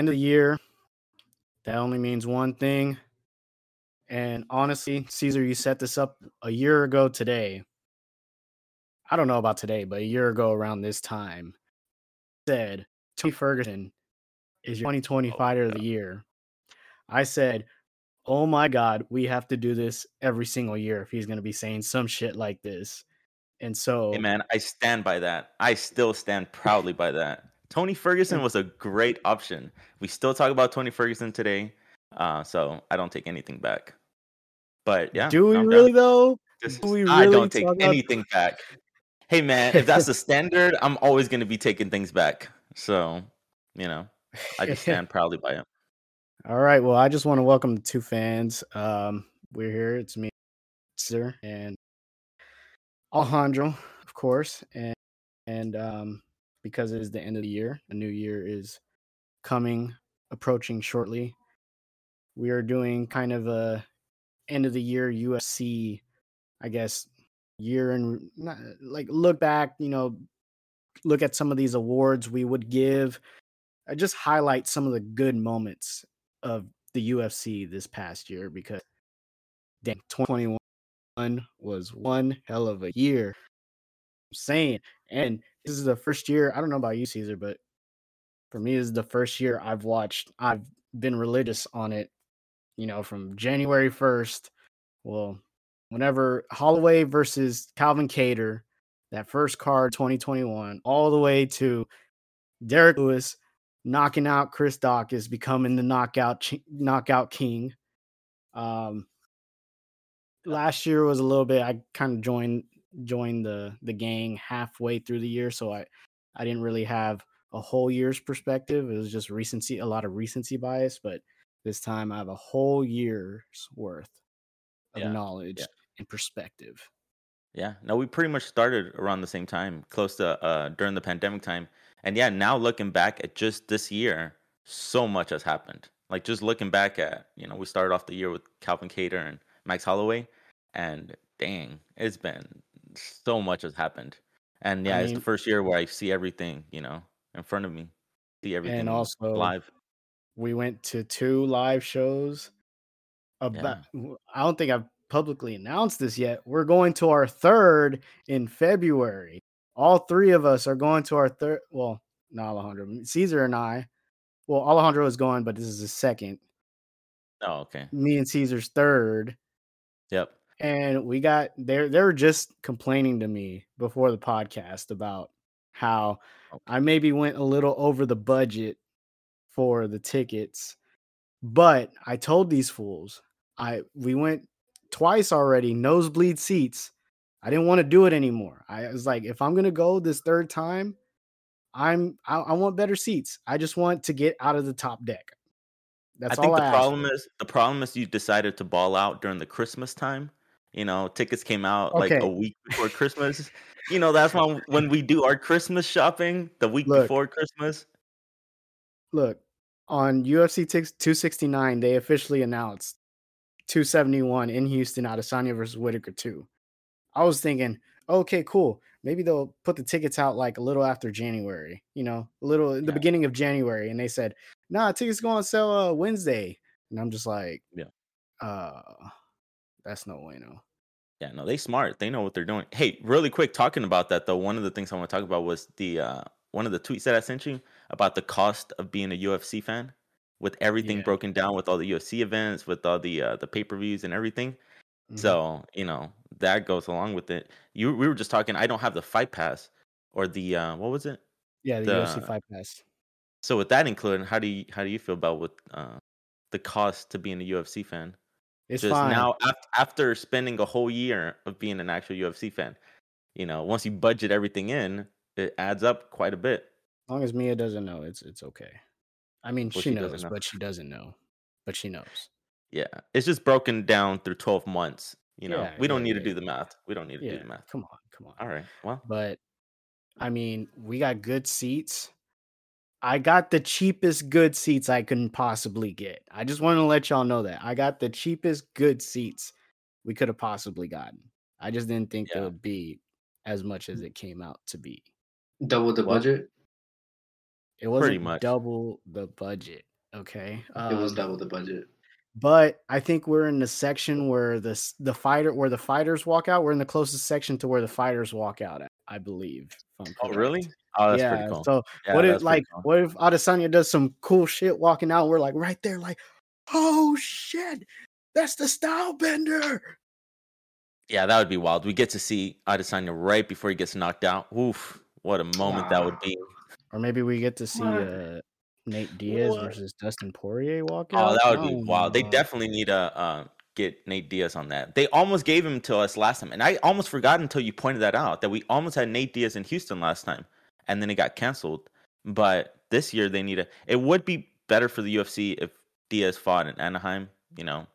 end of the year, that only means one thing. And honestly, Caesar, you set this up a year ago today. I don't know about today, but a year ago around this time, said Tony Ferguson is your 2020 Oh, fighter of the year. I said, Oh my God, we have to do this every single year if he's going to be saying some shit like this. And so, Hey man, I stand by that. I still stand proudly by that. Tony Ferguson was a great option. We still talk about Tony Ferguson today, uh, so I don't take anything back. But yeah, do we I'm down. really though? Do we I don't take anything back. Hey man, if that's the standard, I'm always going to be taking things back. So you know, I just stand proudly by it. All right. Well, I just want to welcome the two fans. Um, we're here. It's me, Sir, and Alejandro, of course. And and um, because it is the end of the year, A new year is coming, approaching shortly. We are doing kind of a end of the year UFC, I guess, year and like look back. You know, look at some of these awards we would give. I just highlight some of the good moments of the UFC this past year because damn 2021 was one hell of a year. I'm saying, and this is the first year. I don't know about you, Caesar, but for me, this is the first year I've watched. I've been religious on it. You know, from January 1st. Well, whenever Holloway versus Calvin Kattar, that first card 2021, all the way to Derrick Lewis knocking out Chris Daukaus, becoming the knockout knockout king. Um, last year was a little bit. I kind of joined joined the the gang halfway through the year, so I I didn't really have a whole year's perspective. It was just recency, a lot of recency bias. But this time, I have a whole year's worth of Yeah, knowledge yeah. and perspective. Yeah, no, we pretty much started around the same time, close to uh during the pandemic time. And yeah, now looking back at just this year, so much has happened. Like just looking back at, you know, we started off the year with Calvin Kattar and Max Holloway, and dang, it's been so much has happened. And I yeah, it's the first year where I see everything, you know, in front of me, see everything and also, live. we went to two live shows about w- i don't think i've publicly announced this yet we're going to our third in february all three of us are going to our third well not alejandro caesar and i well alejandro is going but this is his second Oh, okay. me and caesar's third Yep. And we got they're they were just complaining to me before the podcast about how oh. I maybe went a little over the budget for the tickets, but I told these fools I we went twice already, nosebleed seats. I didn't want to do it anymore. I was like, if I'm gonna go this third time, I'm I, I want better seats. I just want to get out of the top deck. That's I think the I problem is the problem is you decided to ball out during the Christmas time. You know, tickets came out like a week before Christmas. You know, that's when when we do our Christmas shopping the week Look. before Christmas. look on UFC Tix 269, they officially announced 271 in Houston, Adesanya versus Whittaker 2. I was thinking, okay, cool. Maybe they'll put the tickets out like a little after January, you know, a little in the Yeah. beginning of January. And they said, nah, tickets go on sale uh, Wednesday. And I'm just like, Yeah. uh, that's no way, no. Yeah, no, they smart. They know what they're doing. Hey, really quick, talking about that though, one of the things I want to talk about was the uh one of the tweets that I sent you about the cost of being a UFC fan, with everything Yeah. broken down, with all the UFC events, with all the uh, the pay per views and everything. Mhm. So you know that goes along with it. You we were just talking. I don't have the fight pass or the uh, what was it? yeah, the, the- UFC Fight Pass. So with that included, how do you how do you feel about with uh, the cost to being a UFC fan? It's just fine. now af- after spending a whole year of being an actual UFC fan, you know, once you budget everything in, it adds up quite a bit. As long as Mia doesn't know, it's it's okay. I mean, Well, she she knows, know. but she doesn't know. But she knows. Yeah, it's just broken down through twelve months. You know, Yeah, we don't yeah, need to do the math. We don't need to Yeah, do the math. come on, come on. All right. Well, But I mean, we got good seats. I got the cheapest good seats I can possibly get. I just want to let y'all know that I got the cheapest good seats we could have possibly gotten. I just didn't think Yeah. it would be as much as it came out to be. Double the Well, budget. It wasn't much. double the budget. Okay, it was um, double the budget. but I think we're in the section where the the fighter where the fighters walk out. We're in the closest section to where the fighters walk out at, I believe. if I'm Oh, really? Oh, that's yeah. pretty cool. So Yeah, what if like cool. what if Adesanya does some cool shit walking out? We're like right there, like, oh shit, that's the style bender. Yeah, that would be wild. We get to see Adesanya right before he gets knocked out. Oof, what a moment that would be. Or maybe we get to see uh, Nate Diaz What? versus Dustin Poirier walk Oh, out. that I would be don't wild. They definitely need to uh, get Nate Diaz on that. They almost gave him to us last time, and I almost forgot until you pointed that out that we almost had Nate Diaz in Houston last time, and then it got canceled. But this year they need a. It would be better for the UFC if Diaz fought in Anaheim, you know.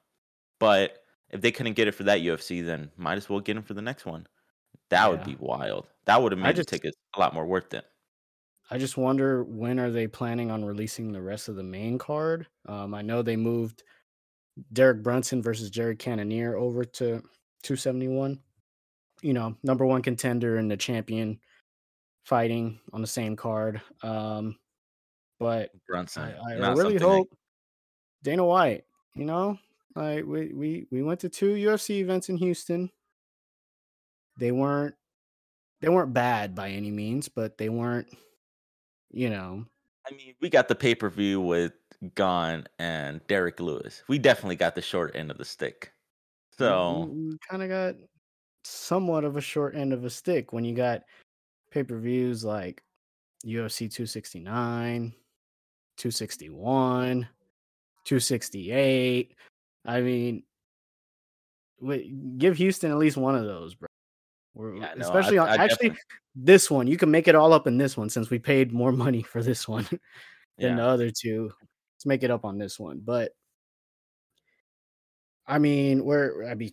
But if they couldn't get it for that UFC, then might as well get him for the next one. That would be wild. That would have made just- the tickets a lot more worth it. I just wonder when are they planning on releasing the rest of the main card? Um, I know they moved Derek Brunson versus Jared Cannonier over to 271. You know, number one contender and the champion fighting on the same card. Um, but Brunson, I, I really hope Dana White, you know, like we, we we went to two UFC events in Houston. They weren't they weren't bad by any means, but they weren't, you know, I mean, we got the pay per view with Gane and Derrick Lewis. We definitely got the short end of the stick. So kind of got somewhat of a short end of a stick when you got pay per views like UFC 269, 261, 268. I mean, wait, give Houston at least one of those, bro. Yeah, no, I- especially on I actually definitely- this one. You can make it all up in this one since we paid more money for this one than yeah, the other two. Let's make it up on this one. But I mean, where I mean,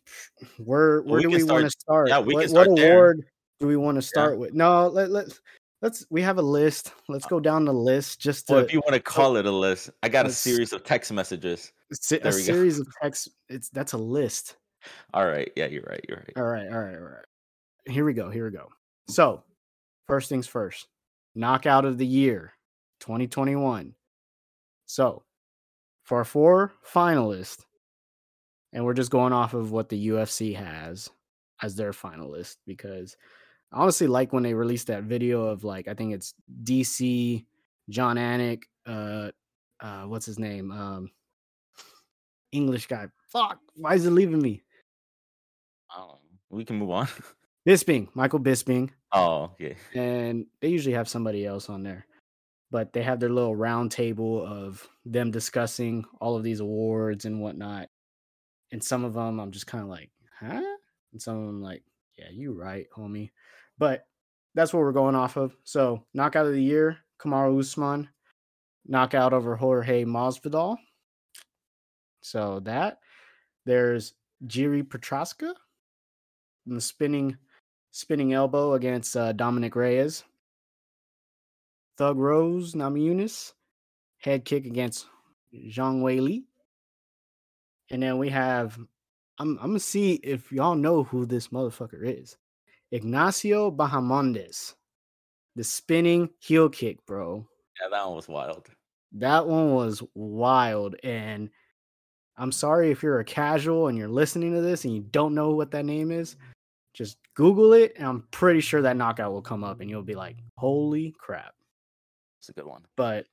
where where we do we want to start- yeah, we what, can what start there. Do we want to start with? No, let let's let's we have a list. Let's uh, go down the list just to well, if you want to call it a list, I got a series of text messages. se- there a we go. series of text. It's that's a list. All right, yeah, you're right. You're right. All right, all right, all right. Here we go. Here we go. So, first things first. Knockout of the year, 2021. So, for our four finalists, and we're just going off of what the UFC has as their finalist because I honestly like when they released that video of like I think it's DC, Jon Anik, uh, uh, what's his name, um, English guy. Fuck, why is it leaving me? Um, we can move on. Bisping, Michael Bisping, oh, okay. and they usually have somebody else on there, but they have their little round table of them discussing all of these awards and whatnot. And some of them, I'm just kind of like, huh? And some of them, like, yeah, you right, homie. But that's what we're going off of. So, knockout of the year, Kamaru Usman, knockout over Jorge Masvidal. So that there's Jiri Petraska, the spinning spinning elbow against uh, Dominic Reyes. Thug Rose Namajunas, head kick against Zhang Weili. And then we have, I'm, I'm gonna see if y'all know who this motherfucker is. Ignacio Bahamondes, the spinning heel kick, bro. Yeah, that one was wild. That one was wild. And I'm sorry if you're a casual and you're listening to this and you don't know what that name is. Just Google it, and I'm pretty sure that knockout will come up, and you'll be like, "Holy crap!" It's a good one. But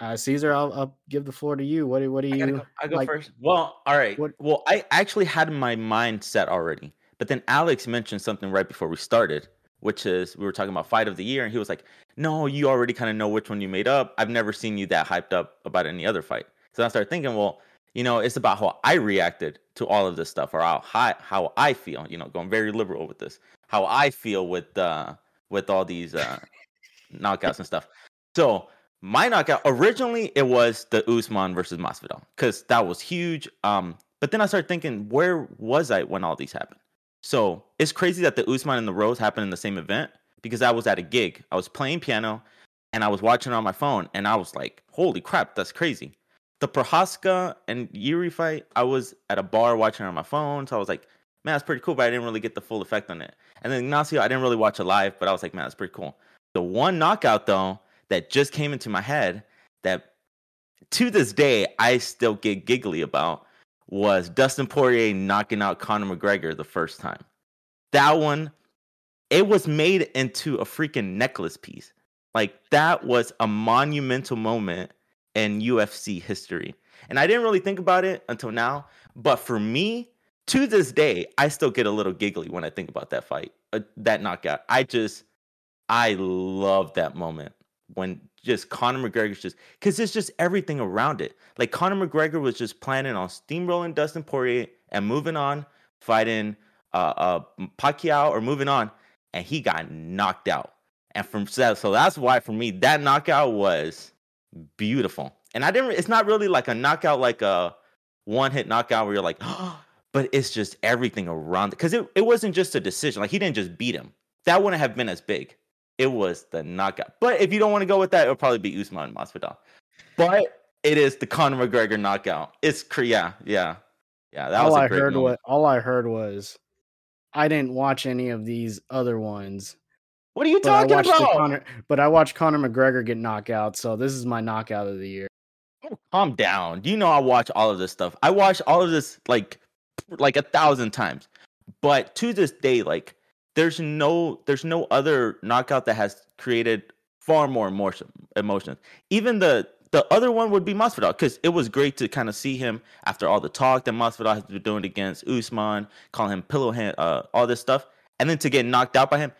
uh, Caesar, I'll, I'll give the floor to you. What do what do I, you? go, I go like- first. Well, all right. what- Well, I actually had my mind set already, but then Alex mentioned something right before we started, which is we were talking about fight of the year, and he was like, "No, you already kind of know which one you made up. I've never seen you that hyped up about any other fight." So I started thinking, well, you know, it's about how I reacted to all of this stuff, or how how, how I feel. You know, going very liberal with this, how I feel with uh with all these uh knockouts and stuff. So my knockout originally it was the Usman versus Masvidal because that was huge. Um, but then I started thinking, where was I when all these happened? So it's crazy that the Usman and the Rose happened in the same event because I was at a gig. I was playing piano and I was watching it on my phone, and I was like, "Holy crap, that's crazy!" The Prochazka and Yuri fight, I was at a bar watching on my phone, so I was like, "Man, that's pretty cool," but I didn't really get the full effect on it. And then Ignacio, I didn't really watch it live, but I was like, "Man, that's pretty cool." The one knockout though that just came into my head that to this day I still get giggly about was Dustin Poirier knocking out Conor McGregor the first time. That one, it was made into a freaking necklace piece. Like that was a monumental moment in UFC history. And I didn't really think about it until now, but for me, to this day, I still get a little giggly when I think about that fight, uh, that knockout. I just, I love that moment when just Conor McGregor's just because it's just everything around it. Like Conor McGregor was just planning on steamrolling Dustin Poirier and moving on, fighting uh, uh Pacquiao or moving on, and he got knocked out. And from so that's why for me that knockout was beautiful. And I didn't. It's not really like a knockout, like a one hit knockout where you're like, oh, but it's just everything around it because it, it wasn't just a decision. Like he didn't just beat him. That wouldn't have been as big. It was the knockout. But if you don't want to go with that, it'll probably be Usman Masvidal. But it is the Conor McGregor knockout. It's yeah, yeah, yeah. That all I heard moment. was all I heard was I didn't watch any of these other ones. What are you talking about? Conor, but I watched Conor McGregor get knocked out, so this is my knockout of the year. Oh, calm down. Do you know I watch all of this stuff? I watch all of this like like a thousand times. But to this day, like there's no there's no other knockout that has created far more emotion emotions. Even the the other one would be Masvidal because it was great to kind of see him after all the talk that Masvidal has been doing against Usman, calling him pillow hand, uh, all this stuff, and then to get knocked out by him.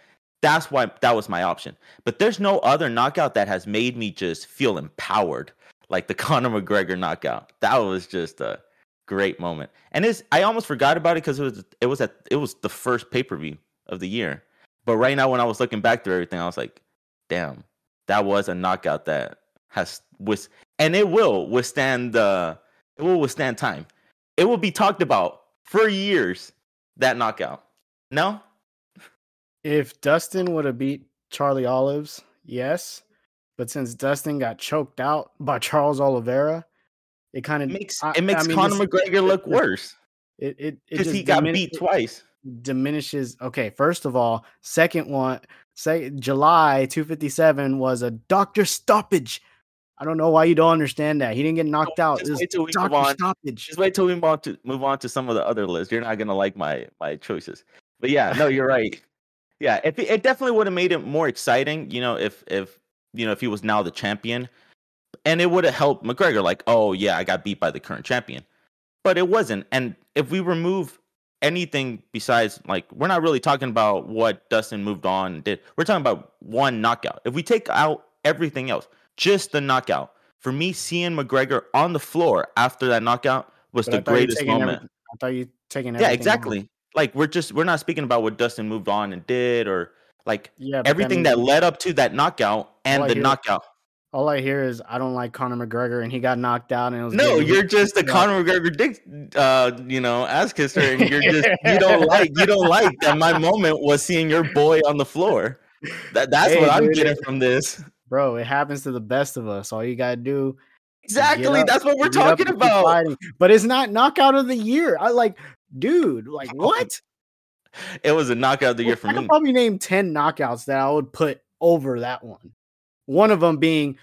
That's why that was my option. But there's no other knockout that has made me just feel empowered like the Conor McGregor knockout. That was just a great moment. And it's I almost forgot about it because it was it was at it was the first pay per view of the year. But right now, when I was looking back through everything, I was like, damn, that was a knockout that has with and it will withstand the it will withstand time. It will be talked about for years. That knockout. No. If Dustin would have beat Charlie Olives, yes. But since Dustin got choked out by Charles Oliveira, it kind of makes it makes I mean, Conor McGregor look worse. It it because he got beat twice. Diminishes. Okay, first of all, second one, say July two fifty seven was a doctor stoppage. I don't know why you don't understand that. He didn't get knocked out. Just wait till we move on. Stoppage. Just wait till we move on to move on to some of the other lists. You're not gonna like my my choices. But yeah, no, you're right. Yeah, if it, it definitely would have made it more exciting, you know, if if you know if he was now the champion, and it would have helped McGregor. Like, oh yeah, I got beat by the current champion, but it wasn't. And if we remove anything besides like we're not really talking about what Dustin moved on did. We're talking about one knockout. If we take out everything else, just the knockout. For me, seeing McGregor on the floor after that knockout was but the greatest moment. Every, I thought you taking Yeah, exactly. Like we're just we're not speaking about what Dustin moved on and did or like yeah, everything that led up to that knockout and the knockout all I hear is I don't like Conor McGregor and he got knocked out and it was No, you're just a Conor McGregor dick uh, you know, ass kisser and you're just you don't like you don't like that my moment was seeing your boy on the floor. That that's hey, what I'm dude, getting from this. Bro, it happens to the best of us. All you gotta do Exactly. Up, that's what we're talking about. But it's not knockout of the year. I like, dude, like what? It was a knockout of the year for I me. I probably name 10 knockouts that I would put over that one. One of them being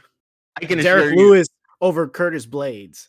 I can Derrick Lewis over Curtis Blaydes.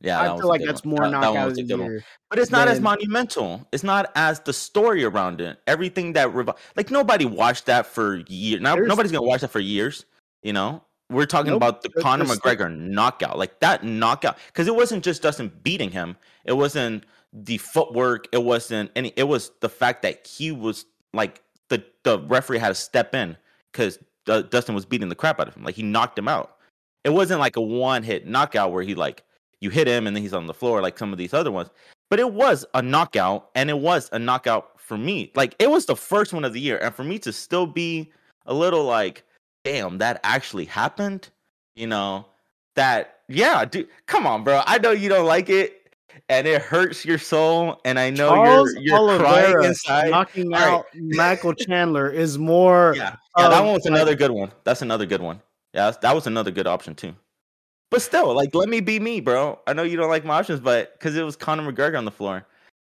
Yeah, I feel like that's one. more that, knockout that of the year. But it's not as monumental. It's not as the story around it. Everything that rev- like nobody watched that for years. Now nobody's gonna watch that for years. You know, we're talking nope. about the Conor McGregor still... knockout, like that knockout, because it wasn't just Dustin beating him. It wasn't the footwork. It wasn't any. It was the fact that he was like the the referee had to step in because uh, Dustin was beating the crap out of him. Like he knocked him out. It wasn't like a one hit knockout where he like you hit him and then he's on the floor like some of these other ones. But it was a knockout and it was a knockout for me. Like it was the first one of the year and for me to still be a little like damn that actually happened, you know, that yeah, dude, come on bro. I know you don't like it and it hurts your soul. And I know Charles you're you're crying inside. Knocking All out right. Michael Chandler is more. Yeah, yeah, that one was another good one. That's another good one. Yeah, that was another good option too. But still, like, let me be me, bro. I know you don't like my options, but because it was Conor McGregor on the floor.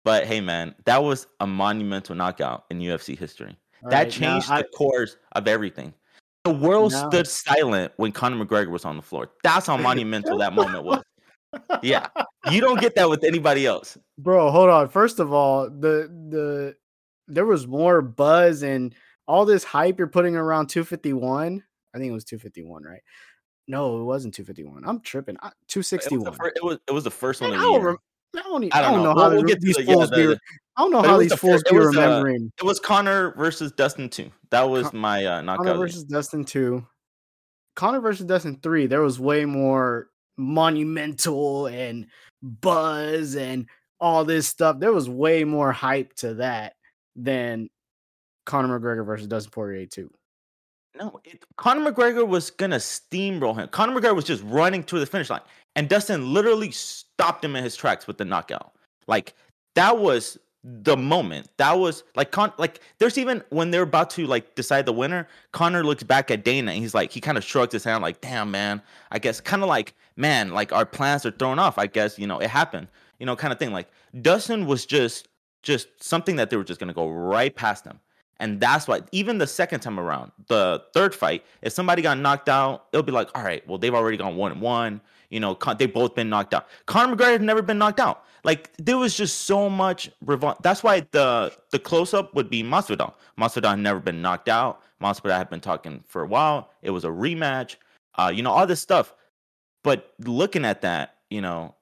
But hey, man, that was a monumental knockout in UFC history. All that right, changed the I, course of everything. The world Now- stood silent when Conor McGregor was on the floor. That's how monumental that moment was. Yeah. You don't get that with anybody else. Bro, hold on. First of all, the the there was more buzz and all this hype you're putting around 251. I think it was 251, right? No, it wasn't 251. I'm tripping. I- It was, 261. it was it was the first one I don't, rem- I don't, I I don't know. know how We'll- we'll the- get these the- yeah, fools the- be. I don't know how these the fools fir- it be was, uh, remembering It was Conor versus Dustin two. That was my uh, knockout. Conor of the year. versus Dustin two. Conor versus Dustin three. There was way more monumental and buzz and all this stuff. There was way more hype to that than Conor McGregor versus Dustin Poirier two. No, it, Conor McGregor was gonna steamroll him. Conor McGregor was just running to the finish line, and Dustin literally stopped him in his tracks with the knockout. Like that was the moment. That was like Con. Like there's even when they're about to like decide the winner, connor looks back at Dana and he's like, he kind of shrugs his hand, like, "Damn, man. I guess kind of like, man, like our plans are thrown off. I guess you know it happened. You know, kind of thing. Like Dustin was just just something that they were just gonna go right past him. And that's why, even the second time around, the third fight, if somebody got knocked out, it'll be like, all right, well, they've already gone one and one. You know, they've both been knocked out. Conor McGregor had never been knocked out. Like there was just so much revol- That's why the the close up would be Masvidal. Masvidal had never been knocked out. Masvidal had been talking for a while. It was a rematch. Uh, you know, all this stuff. But looking at that, you know,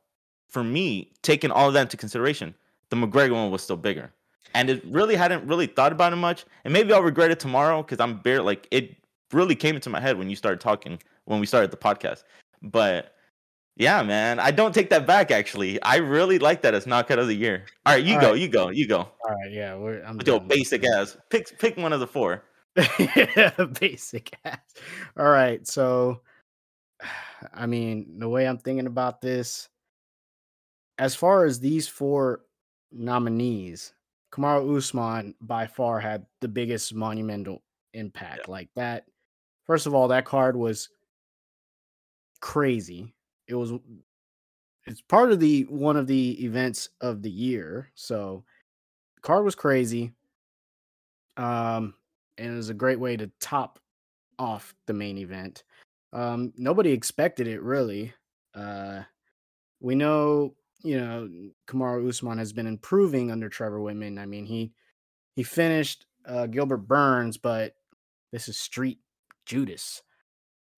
for me, taking all of that into consideration, the McGregor one was still bigger and it really hadn't really thought about it much. And maybe I'll regret it tomorrow because I'm bare like it really came into my head when you started talking when we started the podcast. But yeah, man, I don't take that back. Actually, I really like that as knockout of the year. All right, you All go, right. you go, you go. All right, yeah, we're I'm your basic ass, pick pick one of the four. basic ass. All right, so I mean, the way I'm thinking about this, as far as these four nominees, Kamaru Usman by far had the biggest monumental impact. Like that, first of all, that card was crazy. It was it's part of the one of the events of the year. So card was crazy. Um and it was a great way to top off the main event. Um nobody expected it really. Uh we know, you know, Kamaru Usman has been improving under Trevor Wittman. I mean, he he finished uh Gilbert Burns, but this is street Judas.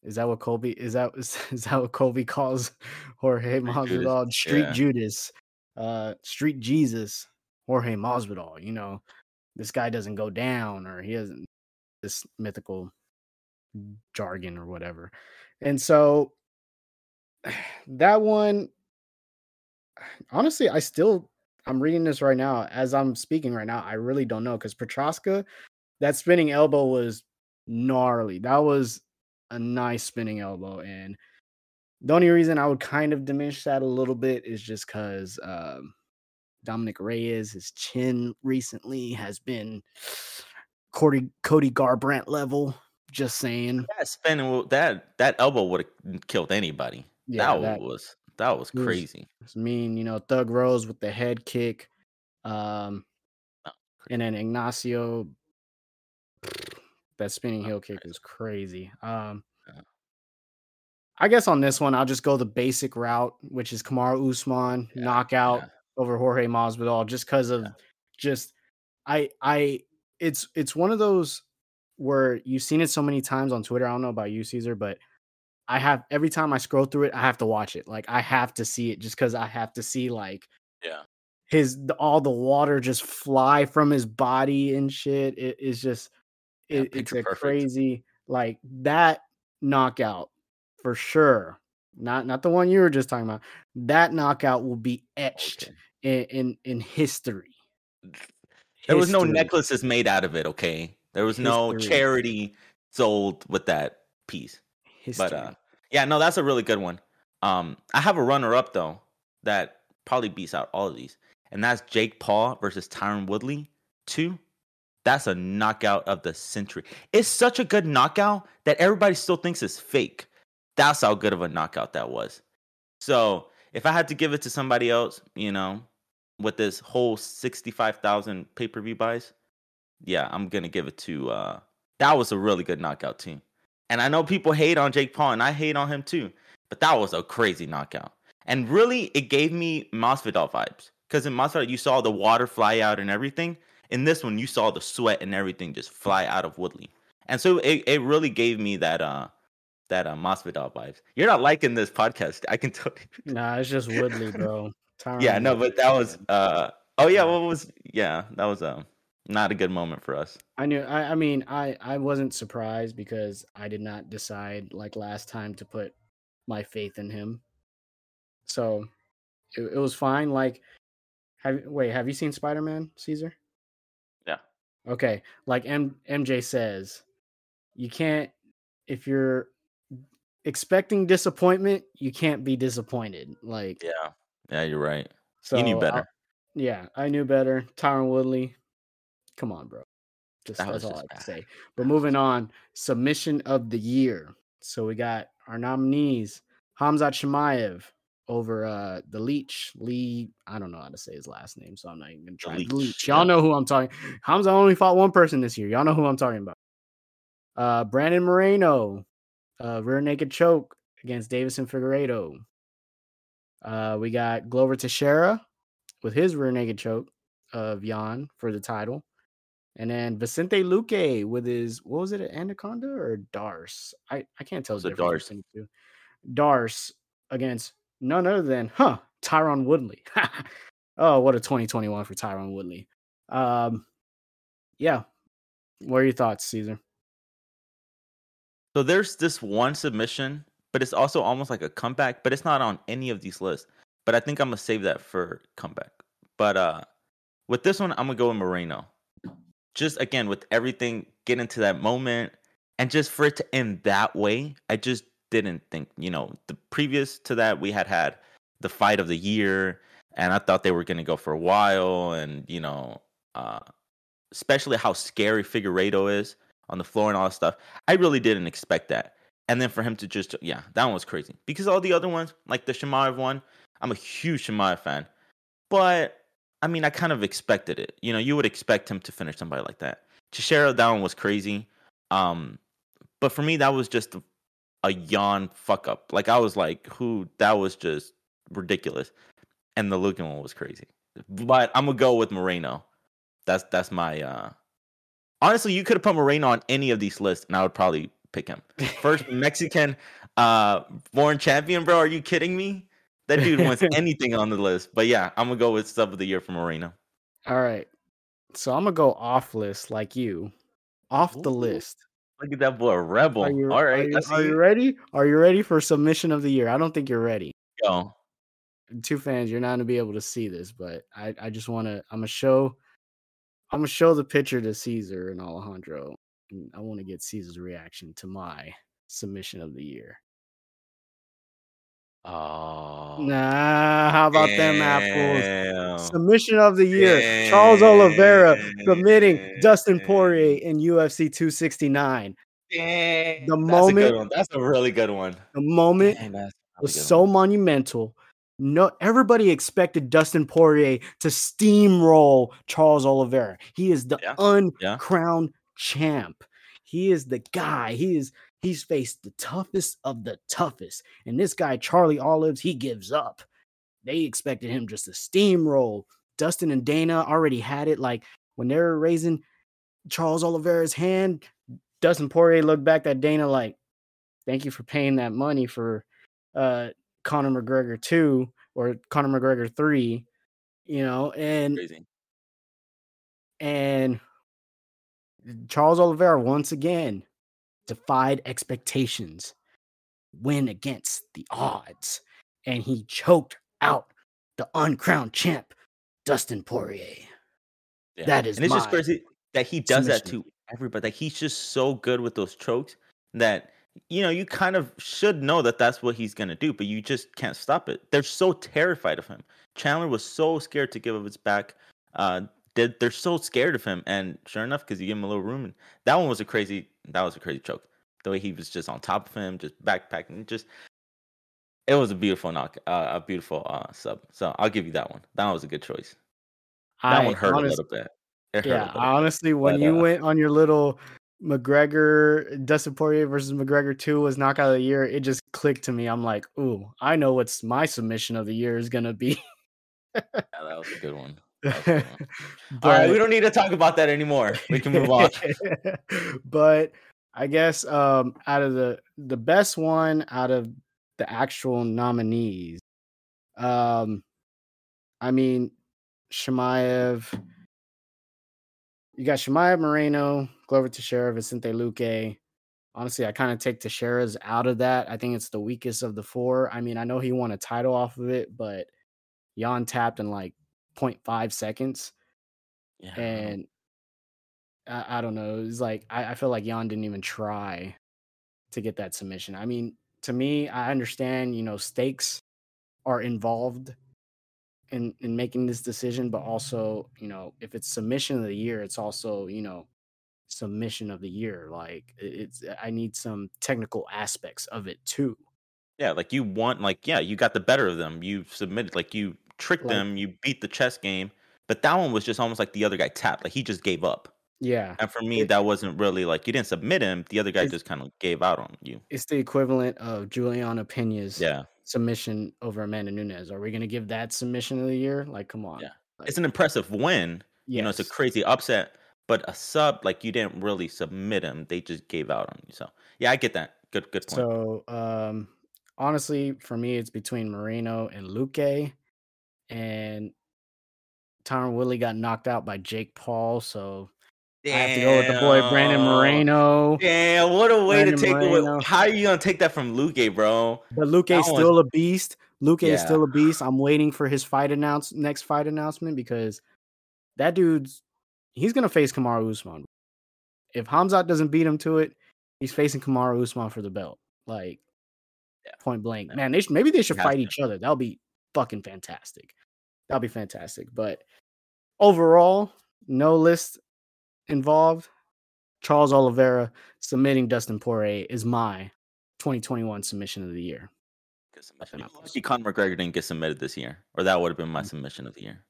Is that what Colby is that is, is that what Colby calls Jorge Judas, Masvidal? Street yeah. Judas, uh, Street Jesus, Jorge Masvidal. You know, this guy doesn't go down, or he doesn't this mythical jargon or whatever. And so that one, honestly, I still I'm reading this right now as I'm speaking right now. I really don't know because Petroska, that spinning elbow was gnarly. That was a nice spinning elbow. And the only reason I would kind of diminish that a little bit is just because um, Dominic Reyes, his chin recently has been Cody, Cody Garbrandt level. Just saying. That spinning that that elbow would have killed anybody. Yeah, that, that was that was crazy. was mean. You know, Thug Rose with the head kick. Um, Oh, and then Ignacio, that spinning Oh, heel kick was crazy. Um, I guess on this one, I'll just go the basic route, which is Kamaru Usman Yeah, knockout yeah. over Jorge Masvidal, just because of Yeah. just I I it's it's one of those where you've seen it so many times on Twitter. I don't know about you, Caesar, but I have every time I scroll through it, I have to watch it. Like I have to see it just because I have to see like Yeah. his the- all the water just fly from his body and shit. It is just Yeah, it, it's a perfect. crazy like that knockout for sure. Not not the one you were just talking about. That knockout will be etched Okay. in in, in history. There was no necklaces made out of it, okay? There was no charity sold with that piece. History. But uh yeah, no, that's a really good one. Um I have a runner up though that probably beats out all of these. And that's Jake Paul versus Tyron Woodley 2. That's a knockout of the century. It's such a good knockout that everybody still thinks it's fake. That's how good of a knockout that was. So, if I had to give it to somebody else, you know, with this whole 65,000 pay-per-view buys, yeah, I'm going to give it to uh that was a really good knockout team. And I know people hate on Jake Paul, and I hate on him too. But that was a crazy knockout. And really, it gave me Masvidal vibes. Because in Masvidal, you saw the water fly out and everything. In this one, you saw the sweat and everything just fly out of Woodley. And so it, it really gave me that uh that uh Masvidal vibes. You're not liking this podcast. I can tell you. Nah, it's just Woodley, bro. Yeah, no, but that was uh oh yeah, what was yeah, that was um not a good moment for us. I knew. I, I mean, I I wasn't surprised because I did not decide like last time to put my faith in him. So it, it was fine. Like, have wait, have you seen Spider Man, Caesar? Okay. Like M, MJ says, you can't if you're expecting disappointment, you can't be disappointed. Like, yeah, yeah, you're right. So you knew better. I, yeah, I knew better. Tyron Woodley, come on, bro. Just that that's all I can say. But moving on, submission of the year. So we got our nominees: Hamzat Chimaev over uh the Leech Lee. I don't know how to say his last name, so I'm not even gonna try. Leech. Leech. Y'all know who I'm talking. Hamza only fought one person this year. Y'all know who I'm talking about. Uh, Brandon Moreno, uh, rear naked choke against Deiveson Figueiredo. Uh, we got Glover Teixeira with his rear naked choke of Yan for the title. And then Vicente Luque with his what was it, Anaconda or Darce? I, I can't tell the difference the. Darce against none other than huh Tyron Woodley. oh, what a 2021 for Tyron Woodley. Um, yeah. What are your thoughts, Caesar? So there's this one submission, but it's also almost like a comeback, but it's not on any of these lists. But I think I'm gonna save that for comeback. But uh with this one, I'm gonna go with Moreno. Just again with everything, get into that moment, and just for it to end that way, I just didn't think. You know, the previous to that, we had had the fight of the year, and I thought they were gonna go for a while, and you know, uh, especially how scary Figueiredo is on the floor and all that stuff. I really didn't expect that. And then for him to just, yeah, that one was crazy. Because all the other ones, like the Chimaev one, I'm a huge Chimaev fan. But, I mean, I kind of expected it. You know, you would expect him to finish somebody like that. Teixeira, that one was crazy. Um, but for me, that was just a, a Yan fuck up. Like, I was like, who, that was just ridiculous. And the looking one was crazy. But I'm to go with Moreno. That's, that's my, uh, honestly, you could have put Moreno on any of these lists, and I would probably pick him. First Mexican uh born champion, bro. Are you kidding me? That dude wants anything on the list. But yeah, I'm gonna go with sub of the year for Moreno. All right. So I'm gonna go off list like you. Off Ooh, the list. Look at that boy, a rebel. You, All right. Are you, are you, ready? Are you ready for submission of the year? I don't think you're ready. Go. Two fans, you're not gonna be able to see this, but I, I just wanna I'm gonna show I'm gonna show the picture to Caesar and Alejandro. And I want to get Caesar's reaction to my submission of the year. Oh, nah. How about damn. them apples? Submission of the year: damn. Charles Oliveira submitting Dustin Poirier in UFC 269. Damn. The moment, that's a, that's a really good one. The moment was so one. monumental no everybody expected Dustin Poirier to steamroll Charles Oliveira. He is the yeah, uncrowned yeah. champ. He is the guy. He is he's faced the toughest of the toughest. And this guy Charlie Olives, he gives up. They expected him just to steamroll. Dustin and Dana already had it like when they were raising Charles Oliveira's hand, Dustin Poirier looked back at Dana like, "Thank you for paying that money for uh Conor McGregor 2 or Conor McGregor 3, you know, and Crazy. and Charles Oliveira once again defied expectations, win against the odds, and he choked out the uncrowned champ, Dustin Poirier. Yeah. That is, and it's just crazy that he does submission. that to everybody. Like he's just so good with those chokes that you know, you kind of should know that that's what he's to do, but you just can't stop it. They're so terrified of him. Chandler was so scared to give up his back. Uh, they're, they're so scared of him, and sure enough, because you give him a little room, and that one was a crazy. That was a crazy choke. The way he was just on top of him, just backpacking, just it was a beautiful knock, uh, a beautiful uh, sub. So I'll give you that one. That was a good choice. That I, one hurt honest, a little bit. yeah, honestly, when but, you uh, went on your little McGregor, Dustin Poirier versus McGregor 2 was knockout of the year, it just clicked to me. I'm like, ooh, I know what's my submission of the year is gonna be. yeah, that was a good one. but, All right, we don't need to talk about that anymore. We can move on. but I guess um, out of the the best one out of the actual nominees, um, I mean, Chimaev. You got Chimaev Moreno, Glover Teixeira, Vicente Luque. Honestly, I kind of take Teixeira's out of that. I think it's the weakest of the four. I mean, I know he won a title off of it, but Yan tapped in like 0.5 seconds. Yeah. And I, I don't know. It's like I, I feel like Yan didn't even try to get that submission. I mean, to me, I understand, you know, stakes are involved in in making this decision, but also, you know, if it's submission of the year, it's also, you know, submission of the year. Like it's uh, I need some technical aspects of it too. Yeah, like you want like yeah, you got the better of them. You submitted like you tricked like, them, you beat the chess game. But that one was just almost like the other guy tapped, like he just gave up. Yeah. And for me, it, that wasn't really like you didn't submit him. The other guy just kind of gave out on you. It's the equivalent of Julianna Peña's yeah. submission over Amanda Nunes. Are we going to give that submission of the year? Like, come on. Yeah. Like, it's an impressive win. Yes. You know, it's a crazy upset, but a sub, like you didn't really submit him. They just gave out on you. So, yeah, I get that. Good, good point. So, um, honestly, for me, it's between Moreno and Luque. And Tyron Willie got knocked out by Jake Paul. So, Damn. I have to go with the boy Brandon Moreno. Damn, what a way Brandon to take Moreno. it. How are you gonna take that from Luque, bro? But Luque is still a beast. Luque yeah. is still a beast. I'm waiting for his fight announce next fight announcement because that dude's he's gonna face Kamaru Usman. If Hamzat doesn't beat him to it, he's facing Kamaru Usman for the belt. Like yeah. point blank. Yeah. Man, they should, maybe they should fight each other. That'll be fucking fantastic. That'll be fantastic. But overall, no list involved, Charles Oliveira submitting Dustin Poirier is my 2021 submission of the year. See, Conor McGregor didn't get submitted this year, or that would have been my mm. submission of the year.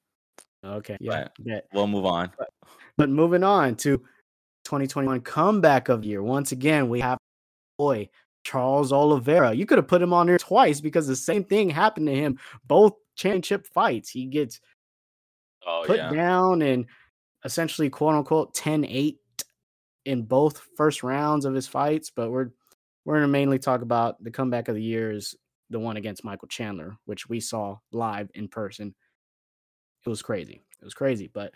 Okay, yeah, we'll move on. But, but, moving on to 2021 comeback of the year. Once again, we have boy Charles Oliveira. You could have put him on there twice because the same thing happened to him both championship fights. He gets oh, put yeah. down and essentially quote unquote 10-8 in both first rounds of his fights, but we're we're gonna mainly talk about the comeback of the year is the one against Michael Chandler, which we saw live in person. It was crazy. It was crazy. But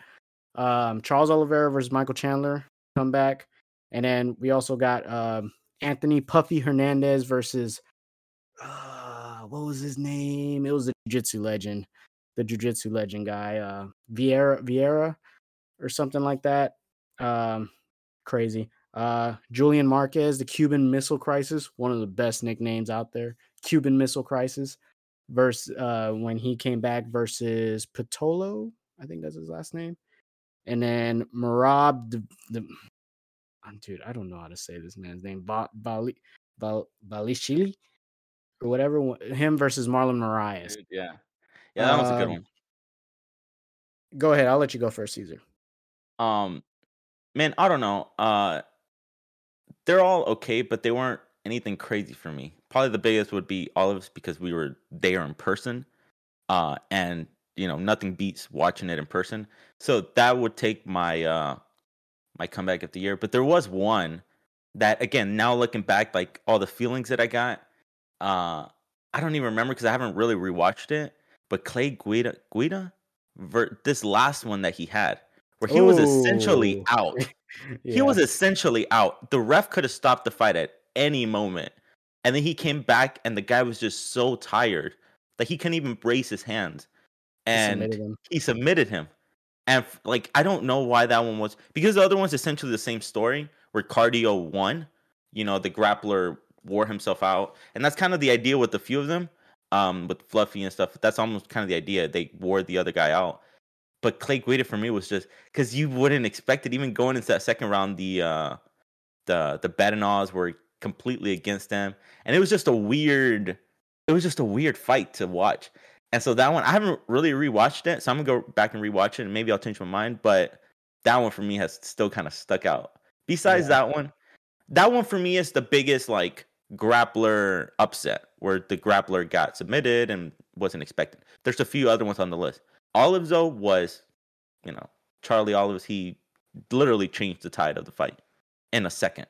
um, Charles Oliveira versus Michael Chandler comeback. And then we also got um, Anthony Fluffy Hernandez versus uh, what was his name? It was the jiu-jitsu legend, the jiu-jitsu legend guy, uh, Vieira Vieira or something like that. Um, crazy. Uh, Julian Marquez, the Cuban Missile Crisis, one of the best nicknames out there. Cuban Missile Crisis, versus uh, when he came back versus Pitolo, I think that's his last name, and then Merab the, the dude, I don't know how to say this man's name, ba- Bali, ba- Balishili or whatever. Him versus Marlon Moraes. Yeah, yeah, that was a good um, one. Go ahead. I'll let you go first, Caesar. Um, man, I don't know. Uh, they're all okay, but they weren't anything crazy for me. Probably the biggest would be Olives because we were there in person. Uh, and you know, nothing beats watching it in person. So that would take my uh my comeback of the year. But there was one that again, now looking back, like all the feelings that I got, uh, I don't even remember because I haven't really rewatched it. But Clay Guida Guida, ver- this last one that he had, where he Ooh. was essentially out. yeah. He was essentially out. The ref could have stopped the fight at any moment. And then he came back and the guy was just so tired that he couldn't even brace his hands. And he submitted him. He submitted him. And like I don't know why that one was because the other one's essentially the same story where cardio won. You know, the grappler wore himself out. And that's kind of the idea with a few of them. Um, with Fluffy and stuff. That's almost kind of the idea. They wore the other guy out. But Clay Guida for me was just because you wouldn't expect it, even going into that second round, the uh the the Badanaws were completely against them. And it was just a weird it was just a weird fight to watch. And so that one I haven't really rewatched it, so I'm gonna go back and rewatch it and maybe I'll change my mind. But that one for me has still kind of stuck out Besides Yeah. that one, that one for me is the biggest like grappler upset where the grappler got submitted and wasn't expected. There's a few other ones on the list. Olives though was, you know, Charlie Olives. He literally changed the tide of the fight in a second.